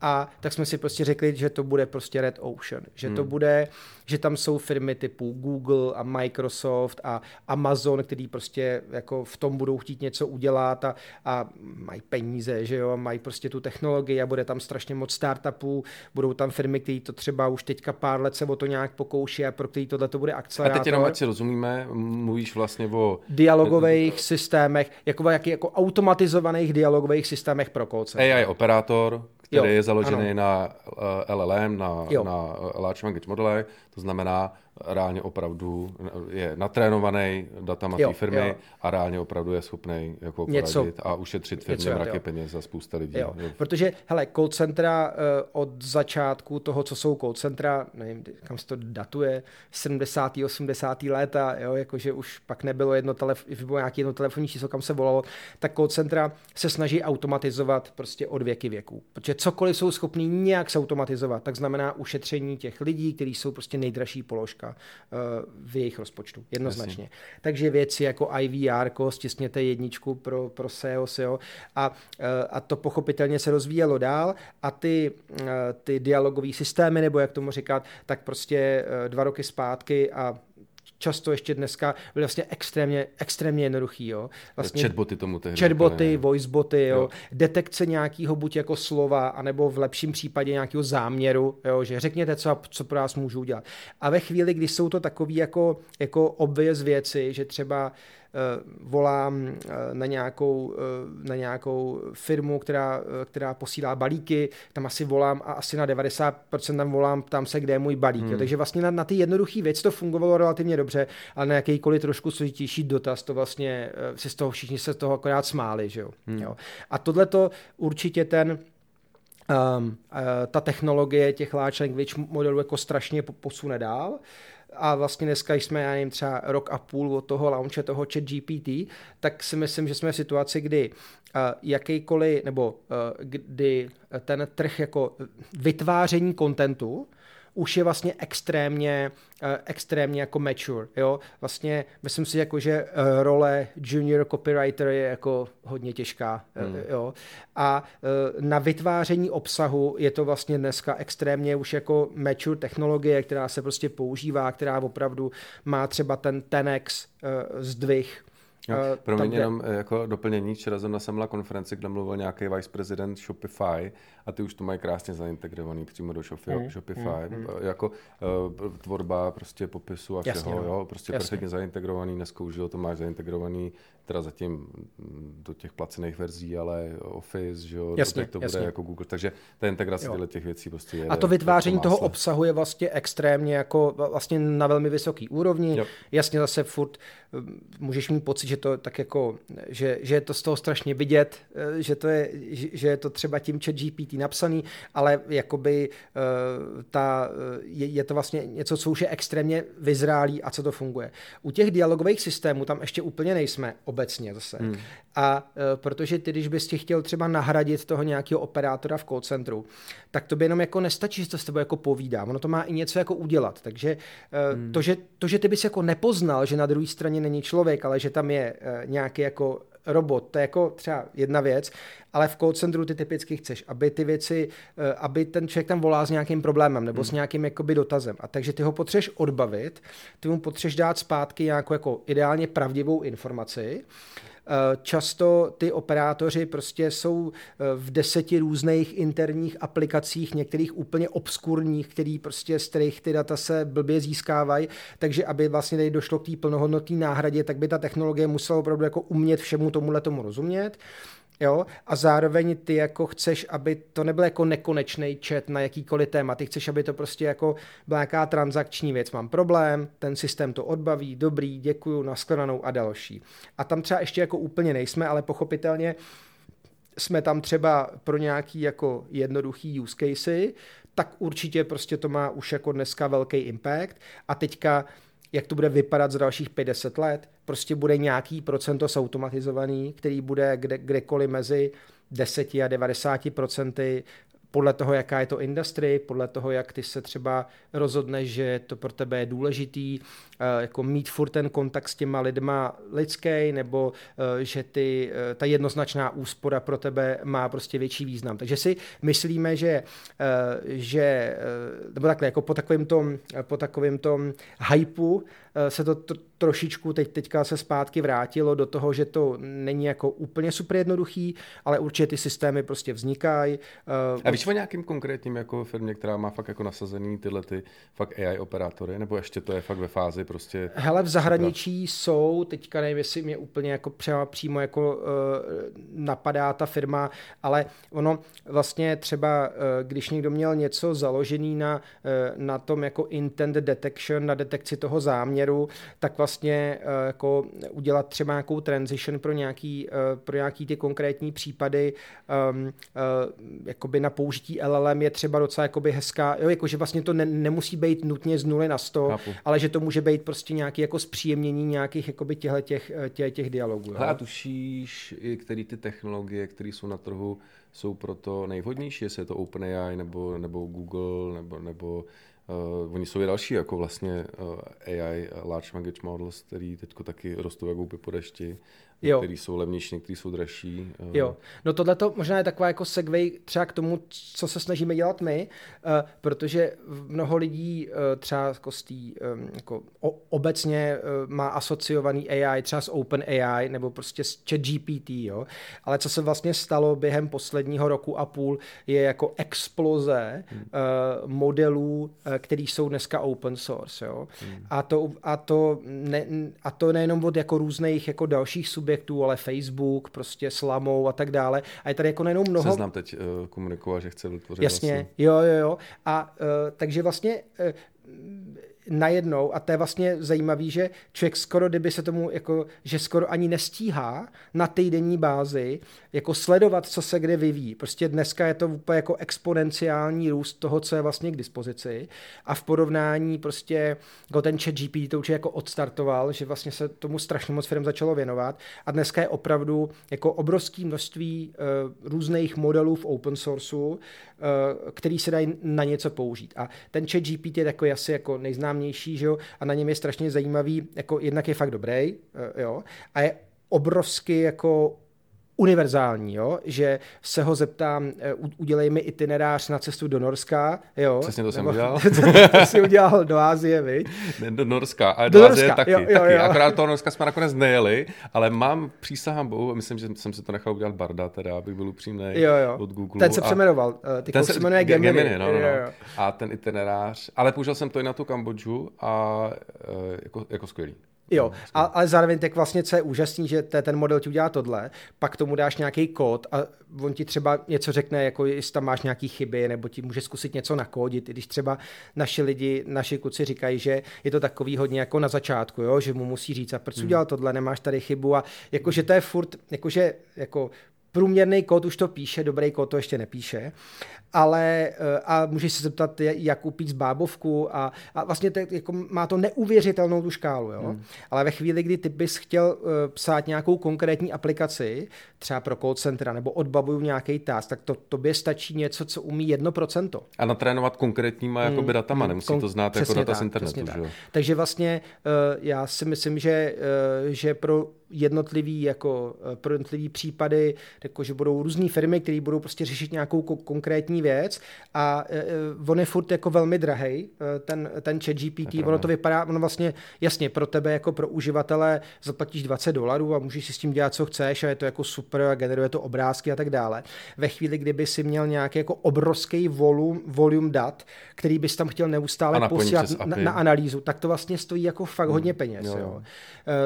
A tak jsme si prostě řekli, že to bude prostě Red Ocean, že hmm. to bude, že tam jsou firmy typu Google a Microsoft a Amazon, který prostě jako v tom budou chtít něco udělat a, a mají peníze, že jo, a mají prostě tu technologii a bude tam strašně moc startupů, budou tam firmy, které to třeba už teďka pár let se o to nějak pokouší a pro který tohle to bude akcelerátor. A teď jenom, ať si rozumíme, mluvíš vlastně o... Dialogových systémech, jako, jak, jako automatizovaných dialogových systémech pro call AI operátor, který jo, je založený ano. na uh, eh, LLM, na, na uh, Large Language Model, to znamená, reálně opravdu je natrénovaný datama té firmy jo. a reálně opravdu je schopný jako něco, a ušetřit firmě mraky peněz za spousta lidí. Jo. Jo. Protože, hele, call centra uh, od začátku toho, co jsou call centra, nevím, kam se to datuje, 70. 80. léta, jo, jakože už pak nebylo jedno, telef- bylo nějaký jedno telefonní číslo, kam se volalo, tak call centra se snaží automatizovat prostě od věky věků. Protože cokoliv jsou schopní nějak se automatizovat, tak znamená ušetření těch lidí, kteří jsou prostě nejdražší položka uh, v jejich rozpočtu, jednoznačně. Jasně. Takže věci jako IVR, stisněte jedničku pro, pro SEO, SEO a, uh, a to pochopitelně se rozvíjelo dál a ty, uh, ty dialogové systémy, nebo jak tomu říkat, tak prostě dva roky zpátky a často ještě dneska byly vlastně extrémně, extrémně jednoduchý. Jo. Vlastně chatboty tomu tehdy. Chatboty, voiceboty, jo. jo. detekce nějakého buď jako slova, anebo v lepším případě nějakého záměru, jo, že řekněte, co, co pro vás můžu udělat. A ve chvíli, kdy jsou to takové jako, jako obvěz věci, že třeba Eh, volám eh, na nějakou, eh, na nějakou firmu, která, která posílá balíky, tam asi volám a asi na 90% tam volám, tam se, kde je můj balík. Hmm. Jo. Takže vlastně na, na ty jednoduché věci to fungovalo relativně dobře, ale na jakýkoliv trošku složitější dotaz, to vlastně si z toho všichni se z toho akorát smáli. Že jo. Hmm. Jo. A tohle to určitě ten, Um, uh, ta technologie těch large language modelů jako strašně posune dál. Uh, a vlastně dneska jsme, já nevím, třeba rok a půl od toho launche toho chat GPT, tak si myslím, že jsme v situaci, kdy uh, jakýkoliv, nebo uh, kdy ten trh jako vytváření kontentu už je vlastně extrémně, eh, extrémně jako mature, jo. Vlastně myslím si jako, že eh, role junior copywriter je jako hodně těžká, eh, hmm. jo. A na vytváření obsahu je to vlastně dneska extrémně už jako mature technologie, která se prostě používá, která opravdu má třeba ten 10x zdvih Jo, pro mě jenom jako doplnění, včera jsem na konferenci, kde mluvil nějaký vice prezident Shopify a ty už to mají krásně zaintegrovaný přímo do Shopify, mm, Shopify mm, mm. jako uh, tvorba prostě popisu a Jasně, všeho, no. jo, prostě Jasně. perfektně zaintegrovaný, dneska už to máš zaintegrovaný teda zatím do těch placených verzí, ale Office, že jo, jasně, to bude jasně. jako Google, takže ta integrace těchto těch věcí prostě je. A to vytváření toho obsahu je vlastně extrémně jako vlastně na velmi vysoký úrovni. Jo. Jasně zase furt můžeš mít pocit, že to tak jako, že, že je to z toho strašně vidět, eh, že to je, že je to třeba tím chat GPT napsaný, ale jakoby uh, ta, eh, je, je to vlastně něco, co už je extrémně vyzrálý a co to funguje. U těch dialogových systémů tam ještě úplně nejsme obecně zase. Hmm. A uh, protože ty, když bys chtěl třeba nahradit toho nějakého operátora v call centru, tak to by jenom jako nestačí, že to s tebou jako povídá. Ono to má i něco jako udělat. Takže uh, hmm. to, že, to, že ty bys jako nepoznal, že na druhé straně není člověk, ale že tam je uh, nějaký jako robot, to je jako třeba jedna věc, ale v call centru ty typicky chceš, aby ty věci, eh, aby ten člověk tam volá s nějakým problémem nebo hmm. s nějakým jakoby dotazem. A takže ty ho potřeš odbavit, ty mu potřeš dát zpátky nějakou jako ideálně pravdivou informaci, často ty operátoři prostě jsou eh, v deseti různých interních aplikacích, některých úplně obskurních, který prostě z kterých ty data se blbě získávají, takže aby vlastně tady došlo k té plnohodnotné náhradě, tak by ta technologie musela opravdu jako umět všemu tomuhle tomu rozumět. Jo? A zároveň ty jako chceš, aby to nebyl jako nekonečný chat na jakýkoliv téma. Ty chceš, aby to prostě jako byla nějaká transakční věc. Mám problém, ten systém to odbaví, dobrý, děkuju, nashledanou a další. A tam třeba ještě jako úplně nejsme, ale pochopitelně jsme tam třeba pro nějaký jako jednoduchý use casey, tak určitě prostě to má už jako dneska velký impact. A teďka jak to bude vypadat za dalších 50 let. Prostě bude nějaký procento automatizovaný, který bude kde, kdekoliv mezi 10 a 90 procenty podle toho, jaká je to industry, podle toho, jak ty se třeba rozhodneš, že to pro tebe je důležitý, eh, jako mít furt ten kontakt s těma lidma lidský, nebo eh, že ty, eh, ta jednoznačná úspora pro tebe má prostě větší význam. Takže si myslíme, že, že nebo takhle, jako po takovém tom, po takovém tom hypeu se to trošičku teď, teďka se zpátky vrátilo do toho, že to není jako úplně super jednoduchý, ale určitě ty systémy prostě vznikají. A víš o nějakým konkrétním jako firmě, která má fakt jako nasazený tyhle ty fakt AI operátory, nebo ještě to je fakt ve fázi prostě... Hele, v zahraničí jsou, teďka nevím, jestli mě úplně jako přímo jako uh, napadá ta firma, ale ono vlastně třeba, když někdo měl něco založený na, na tom jako intent detection, na detekci toho záměru, tak vlastně uh, jako udělat třeba nějakou transition pro nějaký, uh, pro nějaký ty konkrétní případy um, uh, jakoby na použití LLM je třeba docela jakoby hezká, jo, jakože vlastně to ne, nemusí být nutně z nuly na 100, Chápu. ale že to může být prostě nějaký jako zpříjemnění nějakých jakoby těchto těch, těch, těch dialogů. Hele, a tušíš, který ty technologie, které jsou na trhu, jsou proto nejvhodnější, jestli je to OpenAI nebo, nebo Google nebo, nebo Uh, oni jsou i další, jako vlastně uh, AI, Large Language Models, který teď taky rostou jako po dešti jo. který jsou levnější, některý jsou dražší. Eh. Jo, no tohle to možná je taková jako segway třeba k tomu, co se snažíme dělat my, uh, protože mnoho lidí uh, třeba jako, stý, um, jako obecně má asociovaný AI třeba s Open AI nebo prostě s ChatGPT, jo, ale co se vlastně stalo během posledního roku a půl je jako exploze hmm. modelů, který jsou dneska open source, jo, hmm. a to, a to, ne, a to nejenom od jako různých jako dalších subjektů, subjektů, ale Facebook, prostě slamou a tak dále. A je tady jako nejenom mnoho... Seznam teď uh, komunikovat, že chce vytvořit Jasně, vlastně. jo, jo, jo. A uh, takže vlastně uh, najednou, a to je vlastně zajímavý, že člověk skoro, kdyby se tomu, jako, že skoro ani nestíhá na týdenní bázi jako sledovat, co se kde vyvíjí. Prostě dneska je to úplně jako exponenciální růst toho, co je vlastně k dispozici a v porovnání prostě jako ten chat GPT to už jako odstartoval, že vlastně se tomu strašně moc firm začalo věnovat a dneska je opravdu jako obrovské množství uh, různých modelů v open sourceu, uh, který se dají na něco použít. A ten chat GPT je takový asi jako nejznámější, že jo, a na něm je strašně zajímavý, jako jednak je fakt dobrý, uh, jo, a je obrovsky jako univerzální, jo? že se ho zeptám, eh, udělej mi itinerář na cestu do Norska. Jo? Přesně to jsem udělal. to jsi udělal do Ázie, viď? Ne, do Norska, ale do, do Ázie taky. Jo, jo, taky. Jo. Akorát toho Norska jsme nakonec nejeli, ale mám přísahám bohu, myslím, že jsem si to nechal udělat Barda, teda, abych byl upřímný jo, jo. od Google. Ten se přeměnoval, eh, ty ten se jmenuje Gemini. Gemini no, no, no. Jo, jo. A ten itinerář, ale použil jsem to i na tu Kambodžu a eh, jako, jako skvělý. Jo, no, a, ale zároveň tak vlastně, co je úžasný, že te, ten model ti udělá tohle, pak tomu dáš nějaký kód a on ti třeba něco řekne, jako jestli tam máš nějaký chyby, nebo ti může zkusit něco nakódit, i když třeba naši lidi, naši kluci říkají, že je to takový hodně jako na začátku, jo? že mu musí říct, a proč hmm. udělal tohle, nemáš tady chybu a jakože to je furt, jakože jako průměrný kód už to píše, dobrý kód to ještě nepíše, ale eh, a můžeš se zeptat, jak upít z bábovku a, a vlastně to, jako má to neuvěřitelnou tu škálu, jo? Hmm. ale ve chvíli, kdy ty bys chtěl uh, psát nějakou konkrétní aplikaci, třeba pro call centra nebo odbavuju nějaký task, tak to tobě stačí něco, co umí 1%. A natrénovat konkrétníma hmm. jakoby datama, nemusí Kon- to znát jako data tak, z internetu. Že? Tak. Takže vlastně uh, já si myslím, že, že pro jednotlivý, jako, pro jednotlivý případy, jako, že budou různé firmy, které budou prostě řešit nějakou konkrétní věc a uh, on je furt jako velmi drahý, uh, ten, ten chat GPT, ono to vypadá, ono vlastně jasně pro tebe jako pro uživatele zaplatíš 20 dolarů a můžeš si s tím dělat, co chceš a je to jako super a generuje to obrázky a tak dále. Ve chvíli, kdyby si měl nějaký jako obrovský volum, volume dat, který bys tam chtěl neustále posílat na, na, analýzu, tak to vlastně stojí jako fakt hmm. hodně peněz. Jo. Jo.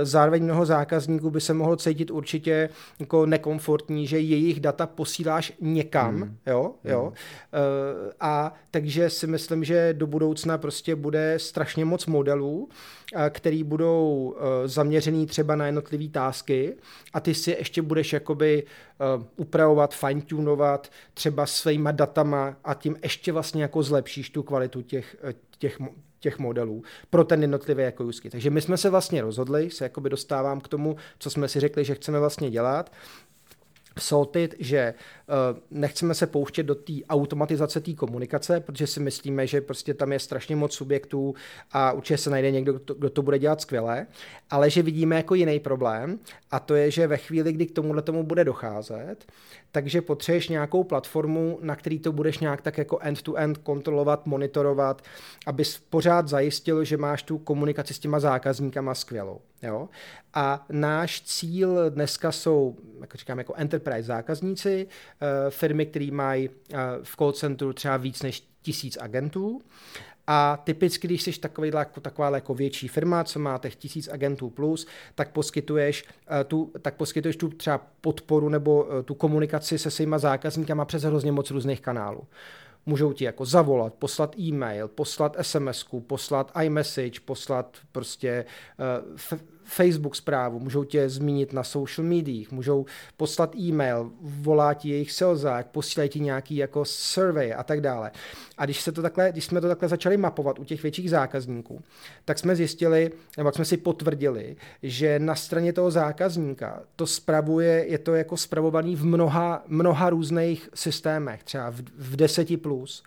Zároveň mnoho zákazníků by se mohlo cítit určitě jako nekomfortní, že jejich data posíláš někam, hmm. jo, jo. Hmm. Eh, a takže si myslím, že do budoucna prostě bude strašně moc modelů, eh, který budou eh, zaměřený třeba na jednotlivé tásky. A ty si ještě budeš jakoby upravovat, fine-tunovat třeba svýma datama a tím ještě vlastně jako zlepšíš tu kvalitu těch, těch, těch modelů pro ten jednotlivý jako use Takže my jsme se vlastně rozhodli, se jakoby dostávám k tomu, co jsme si řekli, že chceme vlastně dělat, Salted, že uh, nechceme se pouštět do té automatizace té komunikace, protože si myslíme, že prostě tam je strašně moc subjektů a určitě se najde někdo, kdo to, kdo to bude dělat skvěle, ale že vidíme jako jiný problém a to je, že ve chvíli, kdy k tomuhle tomu bude docházet, takže potřebuješ nějakou platformu, na který to budeš nějak tak jako end-to-end kontrolovat, monitorovat, abys pořád zajistil, že máš tu komunikaci s těma zákazníkama skvělou. Jo? A náš cíl dneska jsou, jako říkám, jako enterprise zákazníci, eh, firmy, které mají eh, v call centru třeba víc než tisíc agentů a typicky, když jsi takový, jako, taková jako větší firma, co má těch tisíc agentů plus, tak poskytuješ, uh, tu, tak poskytuješ tu třeba podporu nebo tu komunikaci se svýma zákazníkama přes hrozně moc různých kanálů. Můžou ti jako zavolat, poslat e-mail, poslat sms poslat iMessage, poslat prostě uh, Facebook zprávu, můžou tě zmínit na social mediích, můžou poslat e-mail, volá ti jejich salesák, posílají ti nějaký jako survey a tak dále. A když, se to takhle, když jsme to takhle začali mapovat u těch větších zákazníků, tak jsme zjistili, nebo jsme si potvrdili, že na straně toho zákazníka to spravuje, je to jako spravovaný v mnoha, mnoha různých systémech, třeba v, v deseti plus.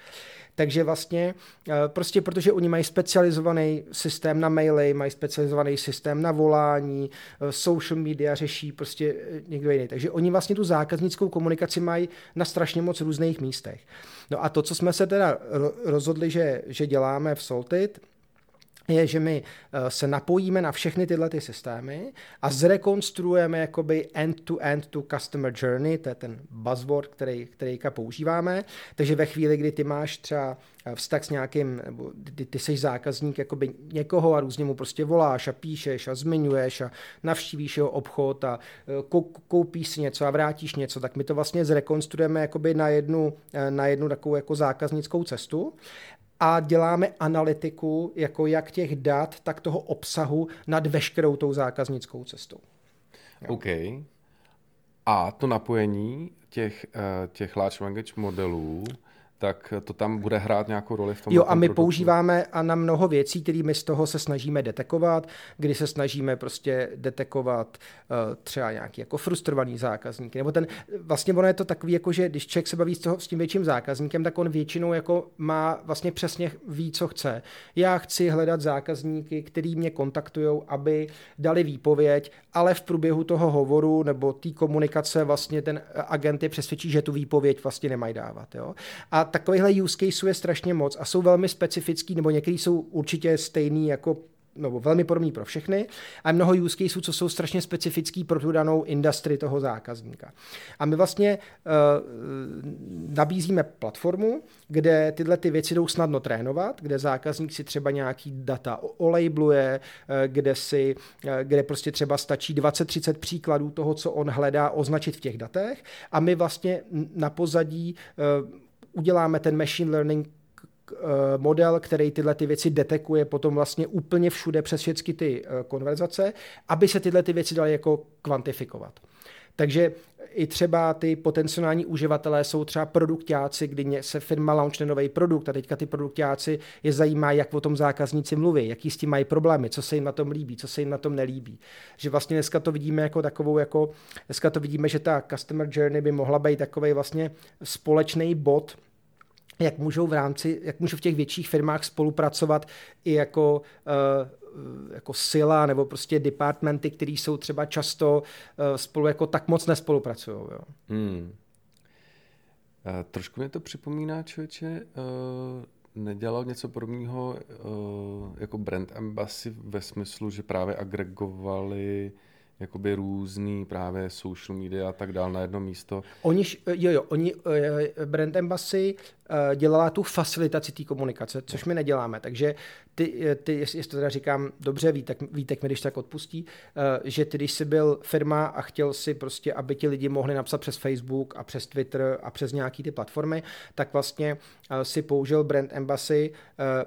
Takže vlastně eh, prostě protože oni mají specializovaný systém na maily, mají specializovaný systém na volání, eh, social media řeší prostě eh, někdo jiný. Takže oni vlastně tu zákaznickou komunikaci mají na strašně moc různých místech. No a to, co jsme se teda rozhodli, že, že děláme v Salted, je, že my se napojíme na všechny tyhle ty systémy a zrekonstruujeme jakoby end-to-end tu customer journey, to je ten buzzword, který, který používáme. Takže ve chvíli, kdy ty máš třeba vztah s nějakým, nebo ty, ty jsi zákazník jakoby někoho a různě mu prostě voláš a píšeš a zmiňuješ a navštívíš jeho obchod a koupíš si něco a vrátíš něco, tak my to vlastně zrekonstruujeme jakoby na jednu, na jednu takovou jako zákaznickou cestu a děláme analytiku jako jak těch dat, tak toho obsahu nad veškerou tou zákaznickou cestou. Jo. OK. A to napojení těch, eh, těch large language modelů, tak to tam bude hrát nějakou roli v tom. Jo, a my produktu. používáme a na mnoho věcí, kterými z toho se snažíme detekovat, kdy se snažíme prostě detekovat uh, třeba nějaký jako frustrovaný zákazník. Nebo ten, vlastně ono je to takový, jako že když člověk se baví s, toho, s tím větším zákazníkem, tak on většinou jako má vlastně přesně ví, co chce. Já chci hledat zákazníky, který mě kontaktují, aby dali výpověď, ale v průběhu toho hovoru nebo té komunikace vlastně ten agent je přesvědčí, že tu výpověď vlastně nemají dávat. Jo? A takovýchhle use caseů je strašně moc a jsou velmi specifický, nebo některý jsou určitě stejný jako nebo velmi podobný pro všechny, a mnoho use caseů, co jsou strašně specifický pro tu danou industry toho zákazníka. A my vlastně uh, nabízíme platformu, kde tyhle ty věci jdou snadno trénovat, kde zákazník si třeba nějaký data olejbluje, uh, kde si, uh, kde prostě třeba stačí 20-30 příkladů toho, co on hledá, označit v těch datech a my vlastně na pozadí uh, uděláme ten machine learning eh, model, který tyhle ty věci detekuje potom vlastně úplně všude přes všechny ty eh, konverzace, aby se tyhle ty věci daly jako kvantifikovat. Takže i třeba ty potenciální uživatelé jsou třeba produktáci, kdy se firma launchne nový produkt a teďka ty produktáci je zajímá, jak o tom zákazníci mluví, jaký s tím mají problémy, co se jim na tom líbí, co se jim na tom nelíbí. Že vlastně dneska to vidíme jako takovou, jako dneska to vidíme, že ta customer journey by mohla být takový vlastně společný bod, jak můžou v rámci, jak můžou v těch větších firmách spolupracovat i jako uh, jako sila nebo prostě departmenty, které jsou třeba často uh, spolu jako tak moc nespolupracují. Jo. Hmm. Uh, trošku mě to připomíná, člověče, uh, nedělal něco podobného uh, jako brand embassy ve smyslu, že právě agregovali jakoby různý právě social media a tak dál na jedno místo. Oni, jo, jo, oni, brand embassy Eh, dělala tu facilitaci té komunikace, což my neděláme. Takže ty, eh, ty jestli to teda říkám dobře, Vítek, Vítek mi když tak odpustí, eh, že ty, když jsi byl firma a chtěl si prostě, aby ti lidi mohli napsat přes Facebook a přes Twitter a přes nějaký ty platformy, tak vlastně si použil brand embassy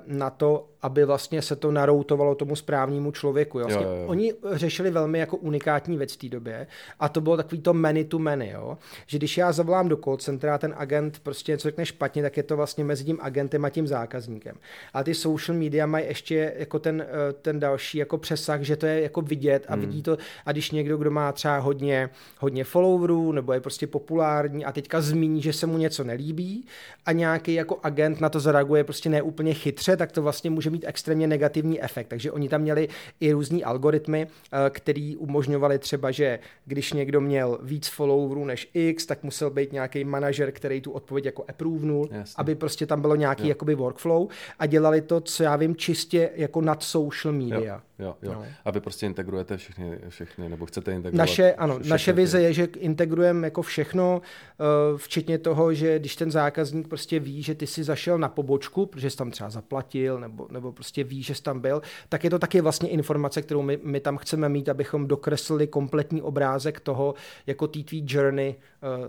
na to, aby vlastně se to naroutovalo tomu správnímu člověku. Vlastně jo, jo, jo. Oni řešili velmi jako unikátní věc v té době a to bylo takový to many to many, jo? že když já zavolám do call centra ten agent prostě něco řekne špatně, tak tak je to vlastně mezi tím agentem a tím zákazníkem. A ty social media mají ještě jako ten, eh, ten další jako přesah, že to je jako vidět a hmm. vidí to, a když někdo, kdo má třeba hodně, hodně followerů nebo je prostě populární a teďka zmíní, že se mu něco nelíbí a nějaký jako agent na to zareaguje prostě neúplně chytře, tak to vlastně může mít extrémně negativní efekt. Takže oni tam měli i různý algoritmy, eh, který umožňovali třeba, že když někdo měl víc followerů než X, tak musel být nějaký manažer, který tu odpověď jako approvenul, aby prostě tam bylo nějaký jo. jakoby workflow a dělali to, co já vím, čistě jako nad social media. Jo. Jo, jo. No. A vy prostě integrujete všechny, všechny nebo chcete integrovat? Naše, ano, naše vize je, že integrujeme jako všechno, eh, včetně toho, že když ten zákazník prostě ví, že ty si zašel na pobočku, protože jsi tam třeba zaplatil, nebo, nebo prostě ví, že jsi tam byl, tak je to taky vlastně informace, kterou my, my tam chceme mít, abychom dokreslili kompletní obrázek toho, jako té tvý journey uh, uh,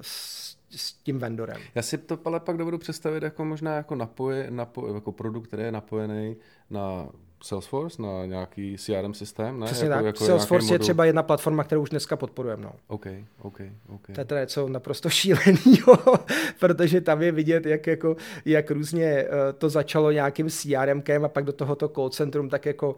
s, s tím vendorem. Já si to ale pak dovedu představit jako možná jako, napoje, napo, jako produkt, který je napojený na Salesforce, na nějaký CRM systém? Ne? Přesně jako, tak. Jako Salesforce je třeba jedna platforma, kterou už dneska podporujeme. No. OK, OK, OK. To je teda něco naprosto šíleného, protože tam je vidět, jak, jako, jak různě uh, to začalo nějakým CRMkem a pak do tohoto call centrum tak jako uh,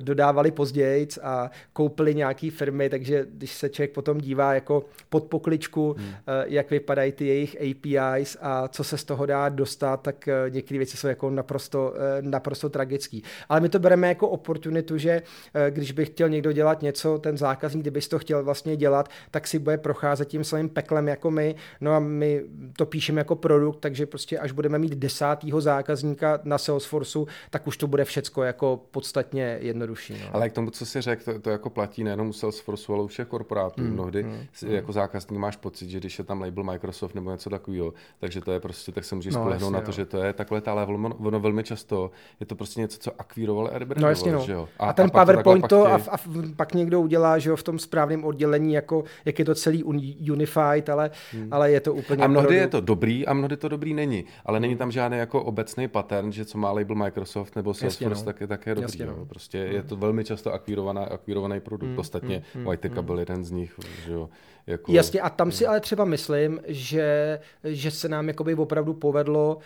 dodávali později a koupili nějaké firmy, takže když se člověk potom dívá jako pod pokličku, hmm. uh, jak vypadají ty jejich APIs a co se z toho dá dostat, tak uh, některé věci jsou jako naprosto, naprosto tragické. Ale my to bereme jako oportunitu, že když by chtěl někdo dělat něco, ten zákazník, kdyby to chtěl vlastně dělat, tak si bude procházet tím svým peklem jako my, no a my to píšeme jako produkt, takže prostě až budeme mít desátýho zákazníka na Salesforceu, tak už to bude všecko jako podstatně podstatně jednodušší. No. Ale k tomu, co si řekl, to, to jako platí nejenom u Salesforce, ale u všech korporátů. Mm, Mnohdy mm, si, mm. jako zákazník máš pocit, že když je tam label Microsoft nebo něco takového, takže to je prostě, tak se můžeš no, spolehnout na to, jo. že to je takhle, ale ono velmi často je to prostě něco, co akvíroval Airbnb. No jasně, no. Že jo? A, a ten a PowerPoint to, a, a, pak někdo udělá, že jo, v tom správném oddělení, jako, jak je to celý unified, ale, hmm. ale je to úplně... A mnohdy je to dobrý a mnohdy to dobrý není. Ale není tam žádný jako obecný pattern, že co má label Microsoft nebo Salesforce, jasně, no. tak je také dobrý. Jasně, no. No. Prostě je to velmi často akvírovaný produkt. Mm, Ostatně mm, mm, White mm. byl jeden z nich. Že jo, jako... Jasně, a tam si ale třeba myslím, že, že se nám jakoby opravdu povedlo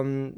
um,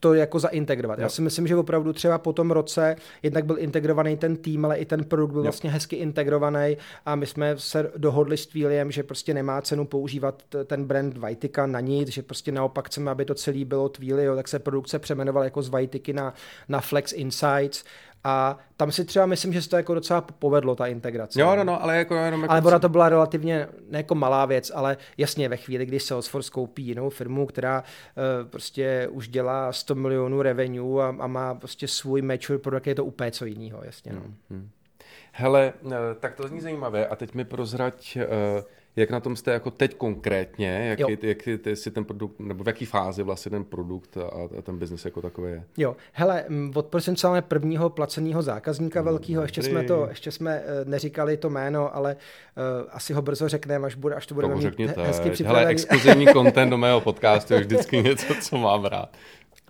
to jako zaintegrovat. Jo. Já si myslím, že opravdu třeba po tom roce jednak byl integrovaný ten tým, ale i ten produkt byl jo. vlastně hezky integrovaný a my jsme se dohodli s Twiliem, že prostě nemá cenu používat ten brand Vajtika na nic, že prostě naopak chceme, aby to celé bylo Twilio, tak se produkce přemenoval jako z Vajtiky na, na Flex Insights a tam si třeba myslím, že se to jako docela povedlo, ta integrace. Jo, no, no, ale jako jenom jako... Ale ona to byla relativně ne jako malá věc, ale jasně ve chvíli, kdy Salesforce koupí jinou firmu, která uh, prostě už dělá 100 milionů revenue a, a má prostě svůj mature produkt, je to úplně co jiného, jasně. No. Hmm, hmm. Hele, eh, tak to zní zajímavé a teď mi prozrať, uh, jak na tom jste jako teď konkrétně, jak, je, jak je, si ten produkt, nebo v jaký fázi vlastně ten produkt a, a ten biznis jako takový je? Jo, hele, od procentuálně prvního placeného zákazníka no, velkého, ještě jsme to, ještě jsme eh, neříkali to jméno, ale uh, asi ho brzo řekneme, až, bude, až to budeme mít hezky připravený. Hele, exkluzivní content do mého podcastu je vždycky něco, co mám rád.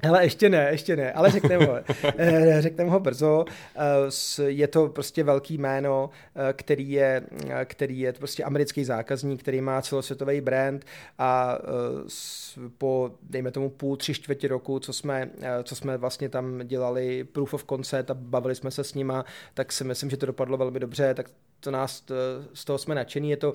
Hele, ještě ne, ještě ne, ale řekneme ho, eh, řekneme ho brzo. Eh, je to prostě velký jméno, eh, který je, který je prostě americký zákazník, který má celosvětový brand a po, dejme tomu, půl, tři čtvrtě roku, co jsme, co jsme vlastně tam dělali proof of concept a bavili jsme se s nima, tak si myslím, že to dopadlo velmi dobře, tak to nás, to, z toho jsme nadšení. Je to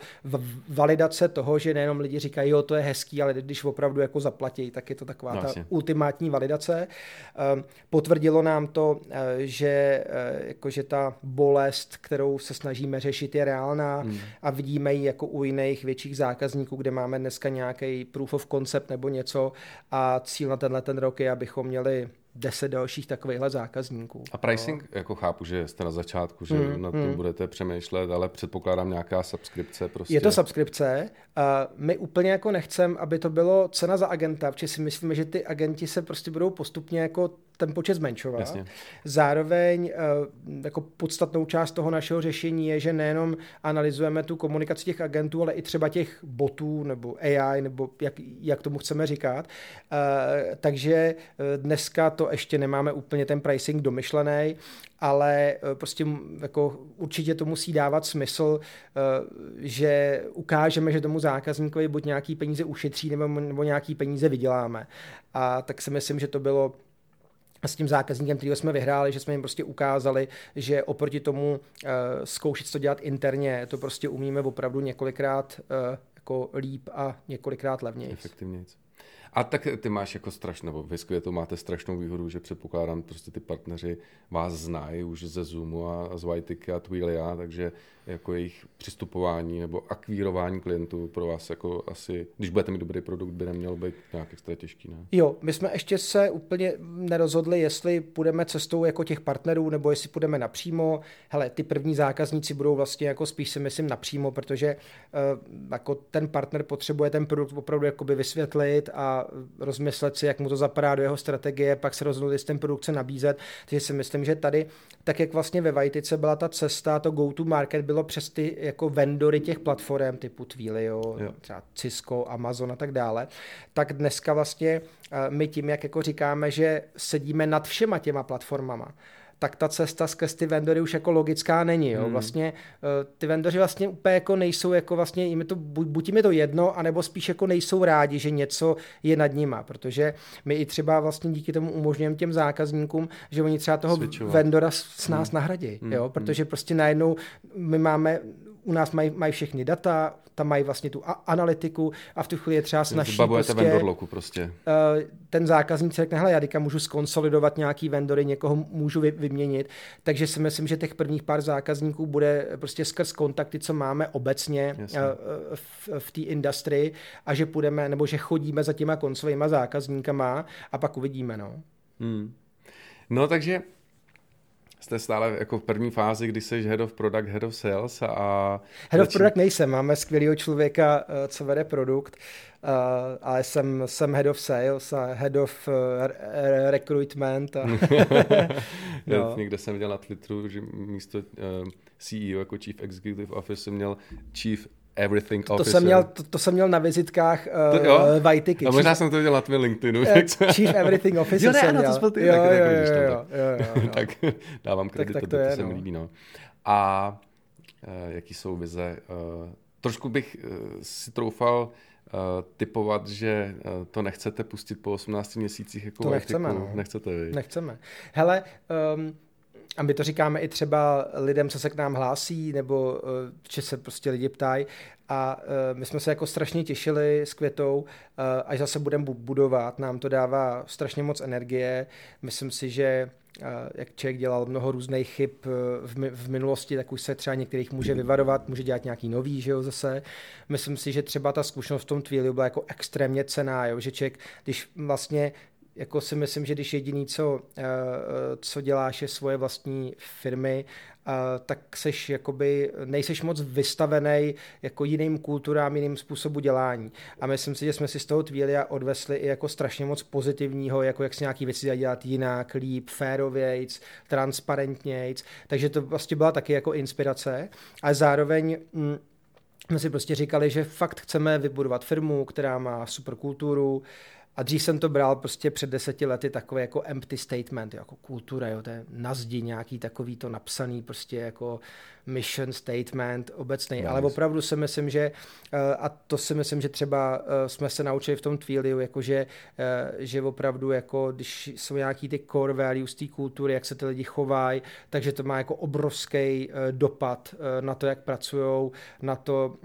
validace toho, že nejenom lidi říkají, jo, to je hezký, ale když opravdu jako zaplatí, tak je to taková no, ta ultimátní validace. Ehm, potvrdilo nám to, eh, že eh, jakože ta bolest, kterou se snažíme řešit, je reálná hmm. a vidíme ji jako u jiných větších zákazníků, kde máme dneska nějaký proof of concept nebo něco a cíl na tenhle ten rok je, abychom měli deset dalších takovýchhle zákazníků. A pricing, no. jako chápu, že jste na začátku, že mm, nad tím mm. budete přemýšlet, ale předpokládám nějaká subskripce prostě. Je to subskripce. My úplně jako nechcem, aby to bylo cena za agenta, protože si myslíme, že ty agenti se prostě budou postupně jako ten počet zmenšovat. Jasně. Zároveň jako podstatnou část toho našeho řešení je, že nejenom analyzujeme tu komunikaci těch agentů, ale i třeba těch botů nebo AI, nebo jak, jak tomu chceme říkat. Takže dneska to ještě nemáme úplně ten pricing domyšlený, ale prostě jako určitě to musí dávat smysl, že ukážeme, že tomu zákazníkovi buď nějaký peníze ušetří nebo, nebo nějaký peníze vyděláme. A tak si myslím, že to bylo s tím zákazníkem, kterého jsme vyhráli, že jsme jim prostě ukázali, že oproti tomu uh, zkoušet to dělat interně, to prostě umíme opravdu několikrát uh, jako líp a několikrát levněji. Efektivněji. A tak ty máš jako strašnou, vy to máte strašnou výhodu, že předpokládám, prostě ty partneři vás znají už ze Zoomu a z Whitey a Twilio, takže jako jejich přistupování nebo akvírování klientů pro vás jako asi, když budete mít dobrý produkt, by nemělo být nějak extra těžký, ne? Jo, my jsme ještě se úplně nerozhodli, jestli půjdeme cestou jako těch partnerů, nebo jestli půjdeme napřímo. Hele, ty první zákazníci budou vlastně jako spíš si myslím napřímo, protože uh, jako ten partner potřebuje ten produkt opravdu jakoby vysvětlit a rozmyslet si, jak mu to zapadá do jeho strategie, pak se rozhodnout, jestli ten produkt se nabízet. Takže si myslím, že tady, tak jak vlastně ve Vajtice byla ta cesta, to go-to market bylo přes ty jako vendory těch platform typu Twilio, jo. třeba Cisco, Amazon a tak dále, tak dneska vlastně eh, my tím, jak jako říkáme, že sedíme nad všema těma platformama, tak ta cesta skrz ty vendory už jako logická není. Jo? Hmm. Vlastně eh, ty vendoři vlastně úplně jako nejsou jako vlastně, jim to, buď jim je to jedno, anebo spíš jako nejsou rádi, že něco je nad nima, protože my i třeba vlastně díky tomu umožňujeme těm zákazníkům, že oni třeba toho Switchovat. vendora s nás hmm. nahradí, hmm. jo? protože prostě najednou my máme u nás mají, mají všechny data, tam mají vlastně tu a- analytiku a v tu chvíli je třeba snaží prostě, vendor loku prostě. Uh, ten zákazník řekne, hele, já teďka můžu skonsolidovat nějaký vendory, někoho můžu vy, vyměnit, takže si myslím, že těch prvních pár zákazníků bude prostě skrz kontakty, co máme obecně uh, v, v té industrii a že půjdeme, nebo že chodíme za těma koncovými zákazníkama a pak uvidíme, no. Hmm. No takže jste stále jako v první fázi, kdy jsi head of product, head of sales a... Head of product nejsem, máme skvělého člověka, eh, co vede produkt, uh, ale jsem, jsem head of sales a head of uh, recruitment. A no. Někde jsem viděl na Twitteru, že místo CEO jako Chief Executive Officer měl Chief Everything to, to Jsem měl, to, to jsem měl na vizitkách uh, to, jo? Vajtiky. A možná jsem to viděl na tvém LinkedInu. Uh, Chief Everything Officer jo, ne, jsem měl. to byl ty, jo, tak, jo, jo, jo, jo, jo, tak dávám kredit, tak, tak to, to, je, to se mi no. líbí. No. A uh, jaký jsou vize? Uh, trošku bych uh, si troufal uh, typovat, že uh, to nechcete pustit po 18 měsících jako To nechceme, no. Nechcete vy. Nechceme. Hele, um, a my to říkáme i třeba lidem, co se k nám hlásí, nebo že se prostě lidi ptají. A my jsme se jako strašně těšili s Květou, až zase budeme budovat. Nám to dává strašně moc energie. Myslím si, že jak člověk dělal mnoho různých chyb v, minulosti, tak už se třeba některých může vyvarovat, může dělat nějaký nový, že jo, zase. Myslím si, že třeba ta zkušenost v tom Twilio byla jako extrémně cená, jo, že člověk, když vlastně jako si myslím, že když jediný, co, eh, co děláš, je svoje vlastní firmy, eh, tak seš jakoby, nejseš moc vystavený jako jiným kulturám, jiným způsobu dělání. A myslím si, že jsme si z toho Tvília odvesli i jako strašně moc pozitivního, jako jak si nějaký věci dá dělat jinak, líp, férovějc, transparentnějc. Takže to vlastně byla taky jako inspirace. A zároveň mm, jsme si prostě říkali, že fakt chceme vybudovat firmu, která má super kulturu, a dřív jsem to bral prostě před deseti lety takový jako empty statement, jako kultura, jo, to je na zdi nějaký takový to napsaný prostě jako mission statement obecný, nice. ale opravdu si myslím, že eh, a to si myslím, že třeba eh, jsme se naučili v tom Twiliu, jakože, eh, že opravdu jako, když jsou nějaký ty core values té kultury, jak se ty lidi chovají, takže to má jako obrovský dopad na to, jak pracují, na to,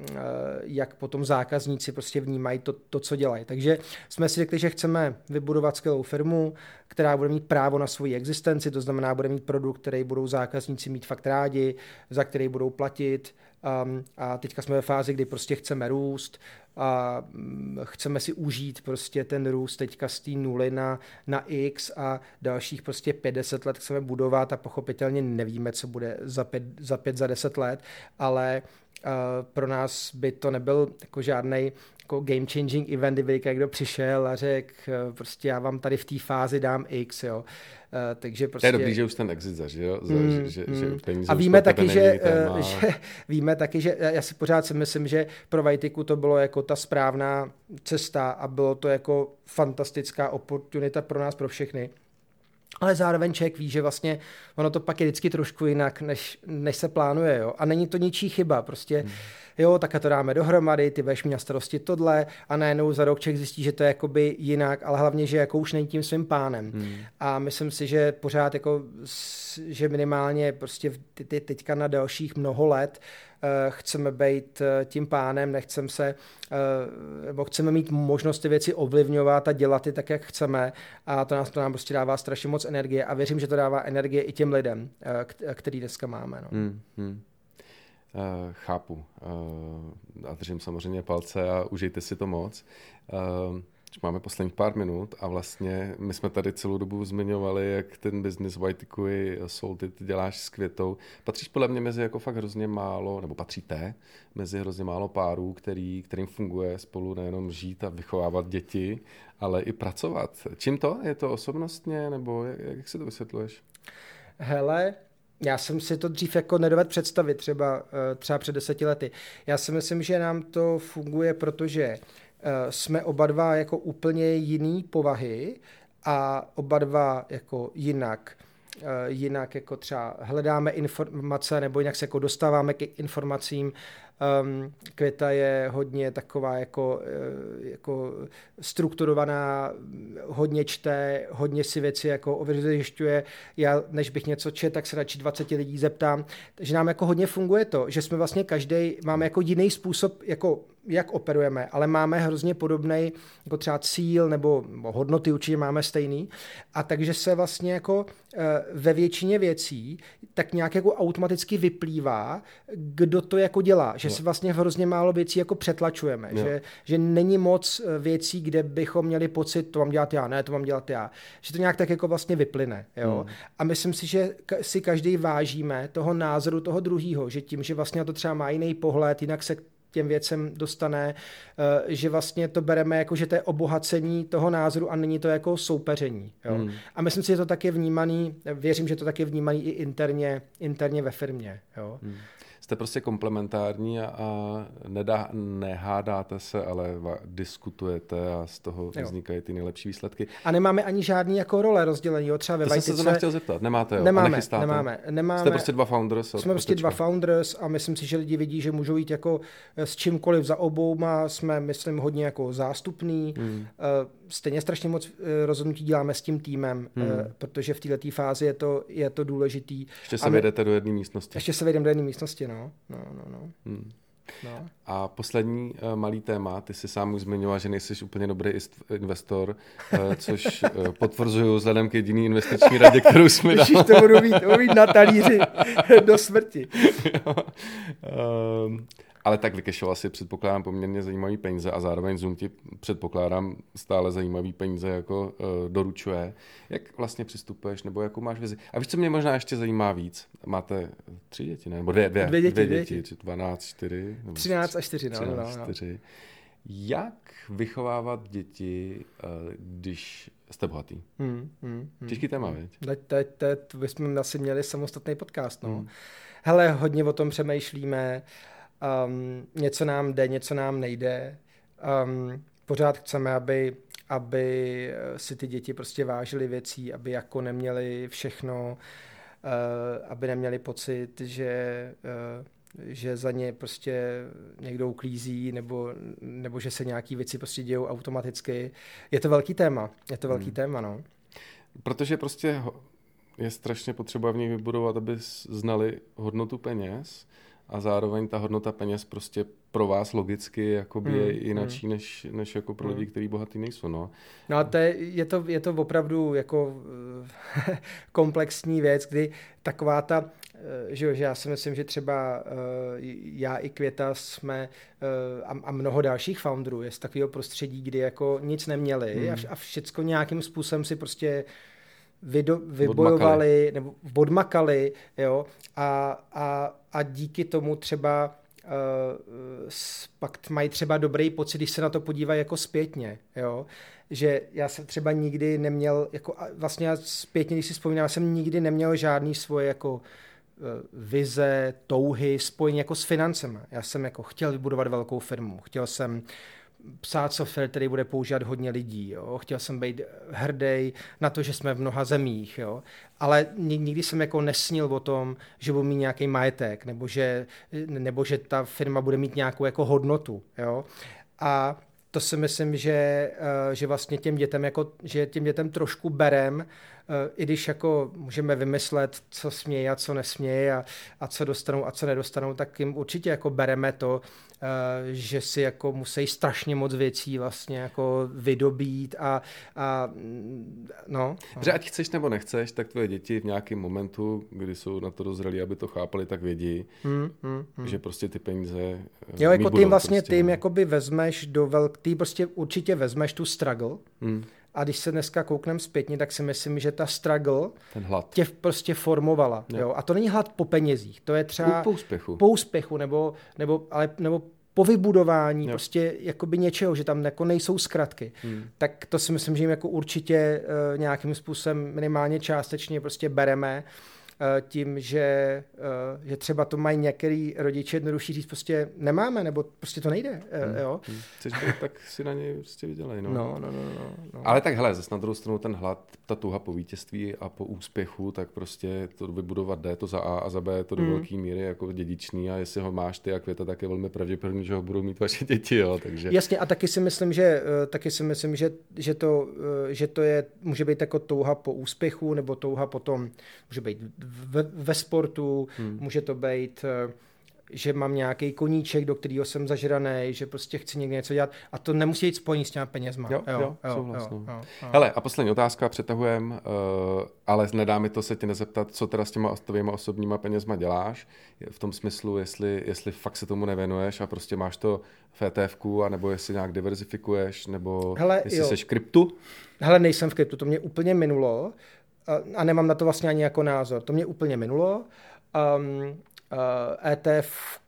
jak potom zákazníci prostě vnímají to, to, co dělají. Takže jsme si řekli, že chceme vybudovat skvělou firmu, která bude mít právo na svoji existenci, to znamená, bude mít produkt, který budou zákazníci mít fakt rádi, za který budou platit. Um, a teďka jsme ve fázi, kdy prostě chceme růst a um, chceme si užít prostě ten růst teďka z té nuly na, na X a dalších prostě 50 let chceme budovat a pochopitelně nevíme, co bude za za, pět, za deset let, ale pro nás by to nebyl jako žádný jako game changing event, kdyby někdo přišel a řekl, eh, prostě já vám tady v té fázi dám X, jo. Uh, takže prostě... Je dobrý, že už ten exit zažil, mm, že, že, mm. že peníze A víme taky, že, uh, že, víme taky, že já si pořád si myslím, že pro Vajtiku to bylo jako ta správná cesta a bylo to jako fantastická oportunita pro nás, pro všechny ale zároveň člověk ví, že vlastně ono to pak je vždycky trošku jinak, než, než se plánuje. Jo? A není to ničí chyba. Prostě, hmm. jo, tak to dáme dohromady, ty budeš mít na starosti tohle a najednou za rok člověk zjistí, že to je jakoby jinak, ale hlavně, že jako už není tím svým pánem. Hmm. A myslím si, že pořád jako, že minimálně prostě ty, ty teďka na dalších mnoho let Eh, chceme být eh, tím pánem, nechceme se, eh, nebo chceme mít možnost ty věci ovlivňovat a dělat je tak, jak chceme a to, nás, to nám prostě dává strašně moc energie a věřím, že to dává energie i těm lidem, který dneska máme. No. Hmm, hmm. Uh, chápu. Uh, a držím samozřejmě palce a užijte si to moc. Uh, Máme posledních pár minut a vlastně my jsme tady celou dobu zmiňovali, jak ten business White Kui ty děláš s květou. Patříš podle mě mezi jako fakt hrozně málo, nebo patříte mezi hrozně málo párů, který, kterým funguje spolu nejenom žít a vychovávat děti, ale i pracovat. Čím to? Je to osobnostně, nebo jak, jak si to vysvětluješ? Hele, já jsem si to dřív jako nedovedl představit, třeba, eh, třeba před deseti lety. Já si myslím, že nám to funguje, protože jsme oba dva jako úplně jiný povahy a oba dva jako jinak eh, jinak jako třeba hledáme informace nebo jinak se jako dostáváme k informacím Um, Květa je hodně taková jako, eh, jako strukturovaná, hodně čte, hodně si věci jako ověřuje. Já, než bych něco čet, tak se radši 20 lidí zeptám. Takže nám jako hodně funguje to, že jsme vlastně každý máme jako jiný způsob, jako jak operujeme, ale máme hrozně podobný jako třeba cíl nebo hodnoty určitě máme stejný. A takže se vlastně jako eh, ve většině věcí tak nějak jako automaticky vyplývá, kdo to jako dělá. Že si vlastně hrozně málo věcí jako přetlačujeme. Že, že není moc eh, věcí, kde bychom měli pocit, to mám dělat já, ne, to mám dělat já. Že to nějak tak jako vlastně vyplyne. Jo? Hmm. A myslím si, že si každý vážíme toho názoru toho druhého, že tím, že vlastně to třeba má jiný pohled, jinak se těm věcem dostane, eh, že vlastně to bereme jako, že to je obohacení toho názoru a není to jako soupeření. Jo? Hmm. A myslím si, že to tak je vnímaný, věřím, že to tak je vnímaný i interně, interně ve firmě. Jo? Hmm jste prostě komplementární a, a nedá, nehádáte se, ale va, diskutujete a z toho jo. vznikají ty nejlepší výsledky. A nemáme ani žádný jako role rozdělení, jo, třeba ve to Vajtice. jsem se to nechtěl zeptat, nemáte jo? Nemáme, nemáme, nemáme. Jste prostě dva founders. Jsme prostě dva founders a myslím si, že lidi vidí, že můžou jít jako s čímkoliv za obouma, jsme, myslím, hodně jako zástupný. Hmm. Uh, stejně strašně moc eh, rozhodnutí děláme s tím týmem, hmm. Eh, protože v této fázi je to, je to důležitý. Ještě se vědete do jedné místnosti. Ještě se vejdeme do jedné místnosti, no. no, no, no. Hmm. No. A poslední uh, malý téma, ty si sám už zmiňoval, že nejsi úplně dobrý investor, uh, což uh, potvrzuju vzhledem k jediný investiční radě, kterou jsme dali. to budu mít, budu mít na talíři do smrti. um, ale tak vykešoval si předpokládám poměrně zajímavý peníze a zároveň Zoom ti předpokládám stále zajímavý peníze jako uh, doručuje. Jak vlastně přistupuješ nebo jakou máš vizi? A víš, co mě možná ještě zajímá víc? Máte tři děti, ne? Nebo dvě, dvě, dvě děti, dvě děti. děti, 12, 4? Nebo 13 a 4, no. 13, no, no. 4. Jak vychovávat děti, uh, když jste bohatý? Hmm, hmm, hmm, Těžký téma, hmm. Teď, teď, teď bychom asi měli samostatný podcast, no. Hmm. Hele, hodně o tom přemýšlíme. Uh, Um, něco nám jde, něco nám nejde. Um, pořád chceme, aby, aby si ty děti prostě vážily věcí, aby jako neměli všechno, uh, aby neměli pocit, že uh, že za ně prostě někdo uklízí nebo, nebo že se nějaký věci prostě dějou automaticky. Je to velký téma. Je to velký hmm. téma, no. Protože prostě je strašně potřeba v nich vybudovat, aby znali hodnotu peněz a zároveň ta hodnota peněz prostě pro vás logicky jakoby hmm, je jinačí hmm. než, než jako pro lidi, hmm. kteří bohatí nejsou. No, no a to je, je, to, je to opravdu jako komplexní věc, kdy taková ta, eh, že, že já si myslím, že třeba uh, já i Květa jsme a, a mnoho dalších founderů je z takového prostředí, kdy jako nic neměli hmm. a, a všecko nějakým způsobem si prostě vydo, vybojovali odmakali. nebo odmakali, jo, a, a, a díky tomu třeba pak mají třeba dobrý pocit, když se na to podívají jako zpětně, jo? že já jsem třeba nikdy neměl, jako vlastně já zpětně, když si vzpomínám, já jsem nikdy neměl žádný svoje jako Eh, vize, touhy spojené jako s financemi. Já jsem jako chtěl vybudovat velkou firmu, chtěl jsem psát software, který bude používat hodně lidí. Jo. Chtěl jsem být hrdý na to, že jsme v mnoha zemích, jo. ale nikdy jsem jako nesnil o tom, že budu mít nějaký majetek, nebo že, nebo že ta firma bude mít nějakou jako hodnotu. Jo. A to si myslím, že, eh, že vlastně těm dětem, jako, že těm dětem trošku berem, Eh, i když jako můžeme vymyslet, co smějí a co nesmějí a, a co dostanou a co nedostanou, tak jim určitě jako bereme to, eh, že si jako musí strašně moc věcí vlastně jako vydobít a, a no. Že ať chceš nebo nechceš, tak tvoje děti v nějakém momentu, kdy jsou na to dozrelí, aby to chápali, tak vědí, hmm, hmm, hmm. že prostě ty peníze eh, Jo, jako ty vlastně, prostě, no. jakoby vezmeš do velk... Ty prostě určitě vezmeš tu struggle, hmm a když se dneska koukneme zpětně, tak si myslím, že ta struggle Ten hlad. tě prostě formovala. Jo. A to není hlad po penězích, to je třeba po úspěchu, po úspěchu nebo, nebo, ale, nebo po vybudování jo. prostě jakoby něčeho, že tam jako nejsou zkratky. Hmm. Tak to si myslím, že jim jako určitě uh, nějakým způsobem minimálně částečně prostě bereme. Uh, tím, že, eh, že třeba to mají některý rodiče jednodušší říct, prostě nemáme, nebo prostě to nejde. Eh, hmm. Jo? Hmm. Chceš být, tak si na něj prostě vydělej. No. No, no, no, no, no. Ale tak hele, zase na druhou stranu ten hlad, ta tuha po vítězství a po úspěchu, tak prostě to vybudovat jde, to za A a za B to do hmm. velké míry jako dědičný a jestli ho máš ty a květa, tak je velmi pravděpodobné, že ho budou mít vaše děti. Jo? Takže... Jasně a taky si myslím, že, taky si myslím, že, že, to, že to je, může být jako touha po úspěchu nebo touha potom, může být ve, ve sportu, hmm. může to být eh, že mám nějaký koníček, do kterého jsem zažraný, že prostě chci někde něco dělat a to nemusí jít spojení s těma penězma. Jo, jo, jo, jo, jo, jo, jo. Hele, a poslední otázka, přetahujem, uh, ale nedá mi to se ti nezeptat, co teda s těma tvýma osobníma penězma děláš, v tom smyslu, jestli, jestli fakt se tomu nevěnuješ a prostě máš to v etf nebo jestli nějak diverzifikuješ, nebo Hele, jestli jo. jsi v kryptu. Hele, nejsem v kryptu, to mě úplně minulo a nemám na to vlastně ani jako názor. To mě úplně minulo. Um, uh, ETF,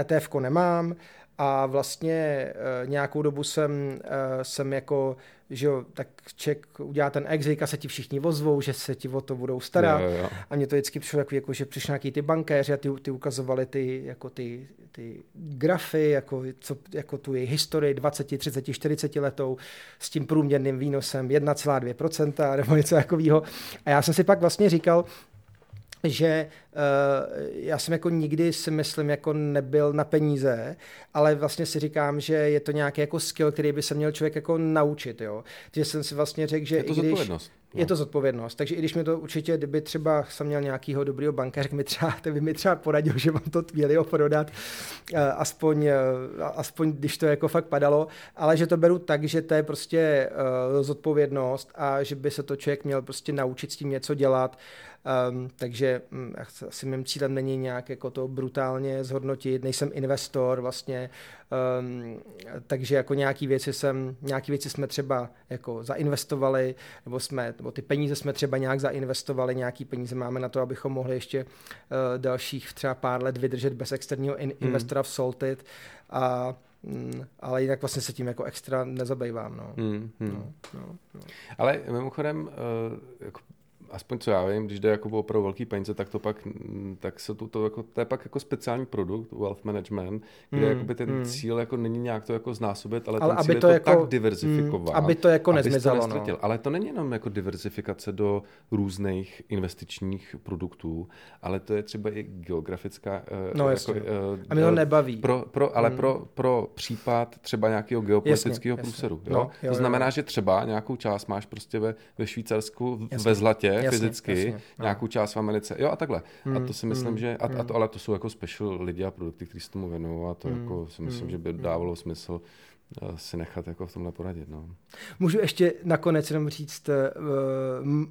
ETF nemám a vlastně uh, nějakou dobu jsem, uh, jsem jako že jo, tak ček udělá ten exit a se ti všichni vozvou, že se ti o to budou starat. Jo, jo. A mě to vždycky přišlo jako, jako že přišli nějaký ty bankéři a ty, ty ukazovali ty, jako ty, ty grafy, jako, co, jako tu její historii 20, 30, 40 letou s tím průměrným výnosem 1,2% nebo něco takového. A já jsem si pak vlastně říkal, že uh, já jsem jako nikdy si myslím jako nebyl na peníze, ale vlastně si říkám, že je to nějaký jako skill, který by se měl člověk jako naučit, jo. Takže jsem si vlastně řekl, že je to i když, zodpovědnost. No. Je to zodpovědnost. Takže i když mi to určitě, kdyby třeba jsem měl nějakýho dobrýho bankéře, mi třeba, tak by mi třeba poradil, že mám to Twilio prodat, uh, aspoň, uh, aspoň když to jako fakt padalo, ale že to beru tak, že to je prostě uh, zodpovědnost a že by se to člověk měl prostě naučit s tím něco dělat. Um, takže um, asi mým cílem není nějak jako to brutálně zhodnotit, nejsem investor vlastně, um, takže jako nějaký věci jsem, nějaký věci jsme třeba jako zainvestovali, nebo jsme, nebo ty peníze jsme třeba nějak zainvestovali, nějaký peníze máme na to, abychom mohli ještě uh, dalších třeba pár let vydržet bez externího in- hmm. investora v Salted a Mm, ale jinak vlastně se tím jako extra nezabývám. No. Mm, mm. No, no, no. Ale mimochodem, uh, jako aspoň co já vím, když jde jako opravdu velký peníze, tak to pak, tak se to, to, jako, to je pak jako speciální produkt, wealth management, kde mm, ten mm. cíl jako není nějak to jako znásobit, ale, ale ten cíl aby to je to jako, tak diverzifikovat. Mm, aby to jako nezmizelo. To no. Ale to není jenom jako diverzifikace do různých investičních produktů, ale to je třeba i geografická. Uh, no jako, uh, A mě to nebaví. Pro, pro, ale mm. pro, pro případ třeba nějakého geopolitického průseru. Jo? No, jo, to znamená, jo. že třeba nějakou část máš prostě ve, ve Švýcarsku jasně. ve zlatě, jasně, fyzicky, jasně, nějakou část v Americe. Jo a takhle. Hmm, a to si myslím, hmm, že, a, a to, hmm. ale to jsou jako special lidi a produkty, kteří se tomu věnují a to hmm, jako si myslím, hmm, že by hmm. dávalo smysl si nechat jako v tomhle poradit. No. Můžu ještě nakonec jenom říct uh,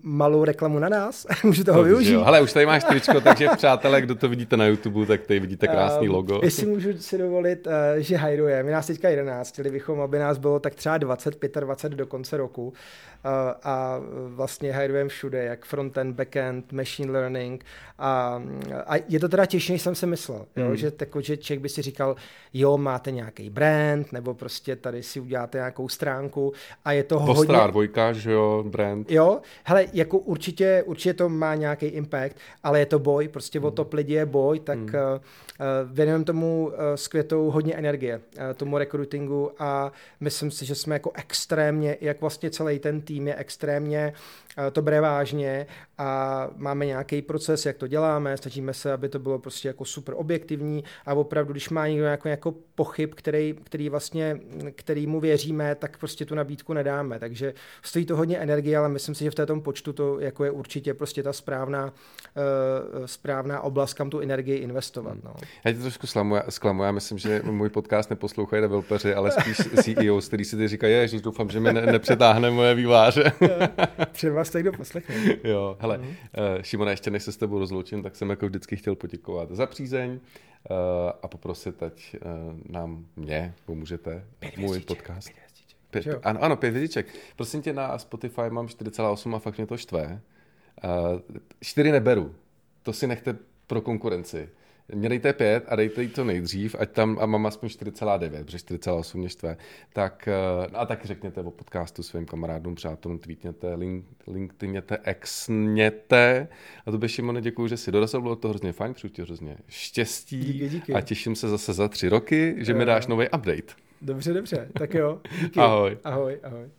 malou reklamu na nás? Můžu toho to využít? Ale už tady máš tričko, takže přátelé, kdo to vidíte na YouTube, tak tady vidíte krásný um, logo. Jestli můžu si dovolit, uh, že hajruje. My nás teďka 11, chtěli bychom, aby nás bylo tak třeba 20, 25 do konce roku. Uh, a vlastně hajrujeme všude, jak frontend, backend, machine learning. A, a je to teda těžší, než jsem si myslel. Jo? Hmm. Že, tako, že člověk by si říkal, jo, máte nějaký brand, nebo prostě tady si uděláte nějakou stránku a je to Ostrá hodně... dvojka, že jo, brand. Jo, hele, jako určitě, určitě to má nějaký impact, ale je to boj, prostě hmm. o top lidi je boj, tak hmm. uh, věnujeme tomu uh, s květou hodně energie, uh, tomu recruitingu a myslím si, že jsme jako extrémně, jak vlastně celý ten tým je extrémně uh, to bere vážně a máme nějaký proces, jak to děláme, snažíme se, aby to bylo prostě jako super objektivní a opravdu, když má někdo jako, jako pochyb, který, který vlastně, který mu věříme, tak prostě tu nabídku nedáme. Takže stojí to hodně energie, ale myslím si, že v této počtu to jako je určitě prostě ta správná, uh, správná oblast, kam tu energii investovat. No. Já tě trošku slamu, zklamu, já myslím, že můj podcast neposlouchají developeři, ale spíš CEO, který si ty říkají, že doufám, že mi ne, nepřetáhne moje výváře. Třeba jste kdo poslechne. jo, hele, uh, Šimona, ještě než se s tebou rozloučím, tak jsem jako vždycky chtěl poděkovat za přízeň uh, a poprosit, ať uh, nám, mě pomůžete, pět můj podcast. Pět, pět, ano, ano, pět hvězdiček. Prosím tě, na Spotify mám 4,8 a fakt mě to štve. Uh, čtyři neberu. To si nechte pro konkurenci. Mě dejte pět a dejte jí to nejdřív, ať tam a mám aspoň 4,9, protože 4,8 mě štve. Tak, no a tak řekněte o podcastu svým kamarádům, přátelům, tweetněte, link, linkedinněte, exněte. A to by Šimone, děkuji, že si dorazil, bylo to hrozně fajn, přeju ti hrozně štěstí. Díky, díky. A těším se zase za tři roky, že mi dáš nový update. Dobře, dobře, tak jo. Díky. Ahoj. Ahoj, ahoj.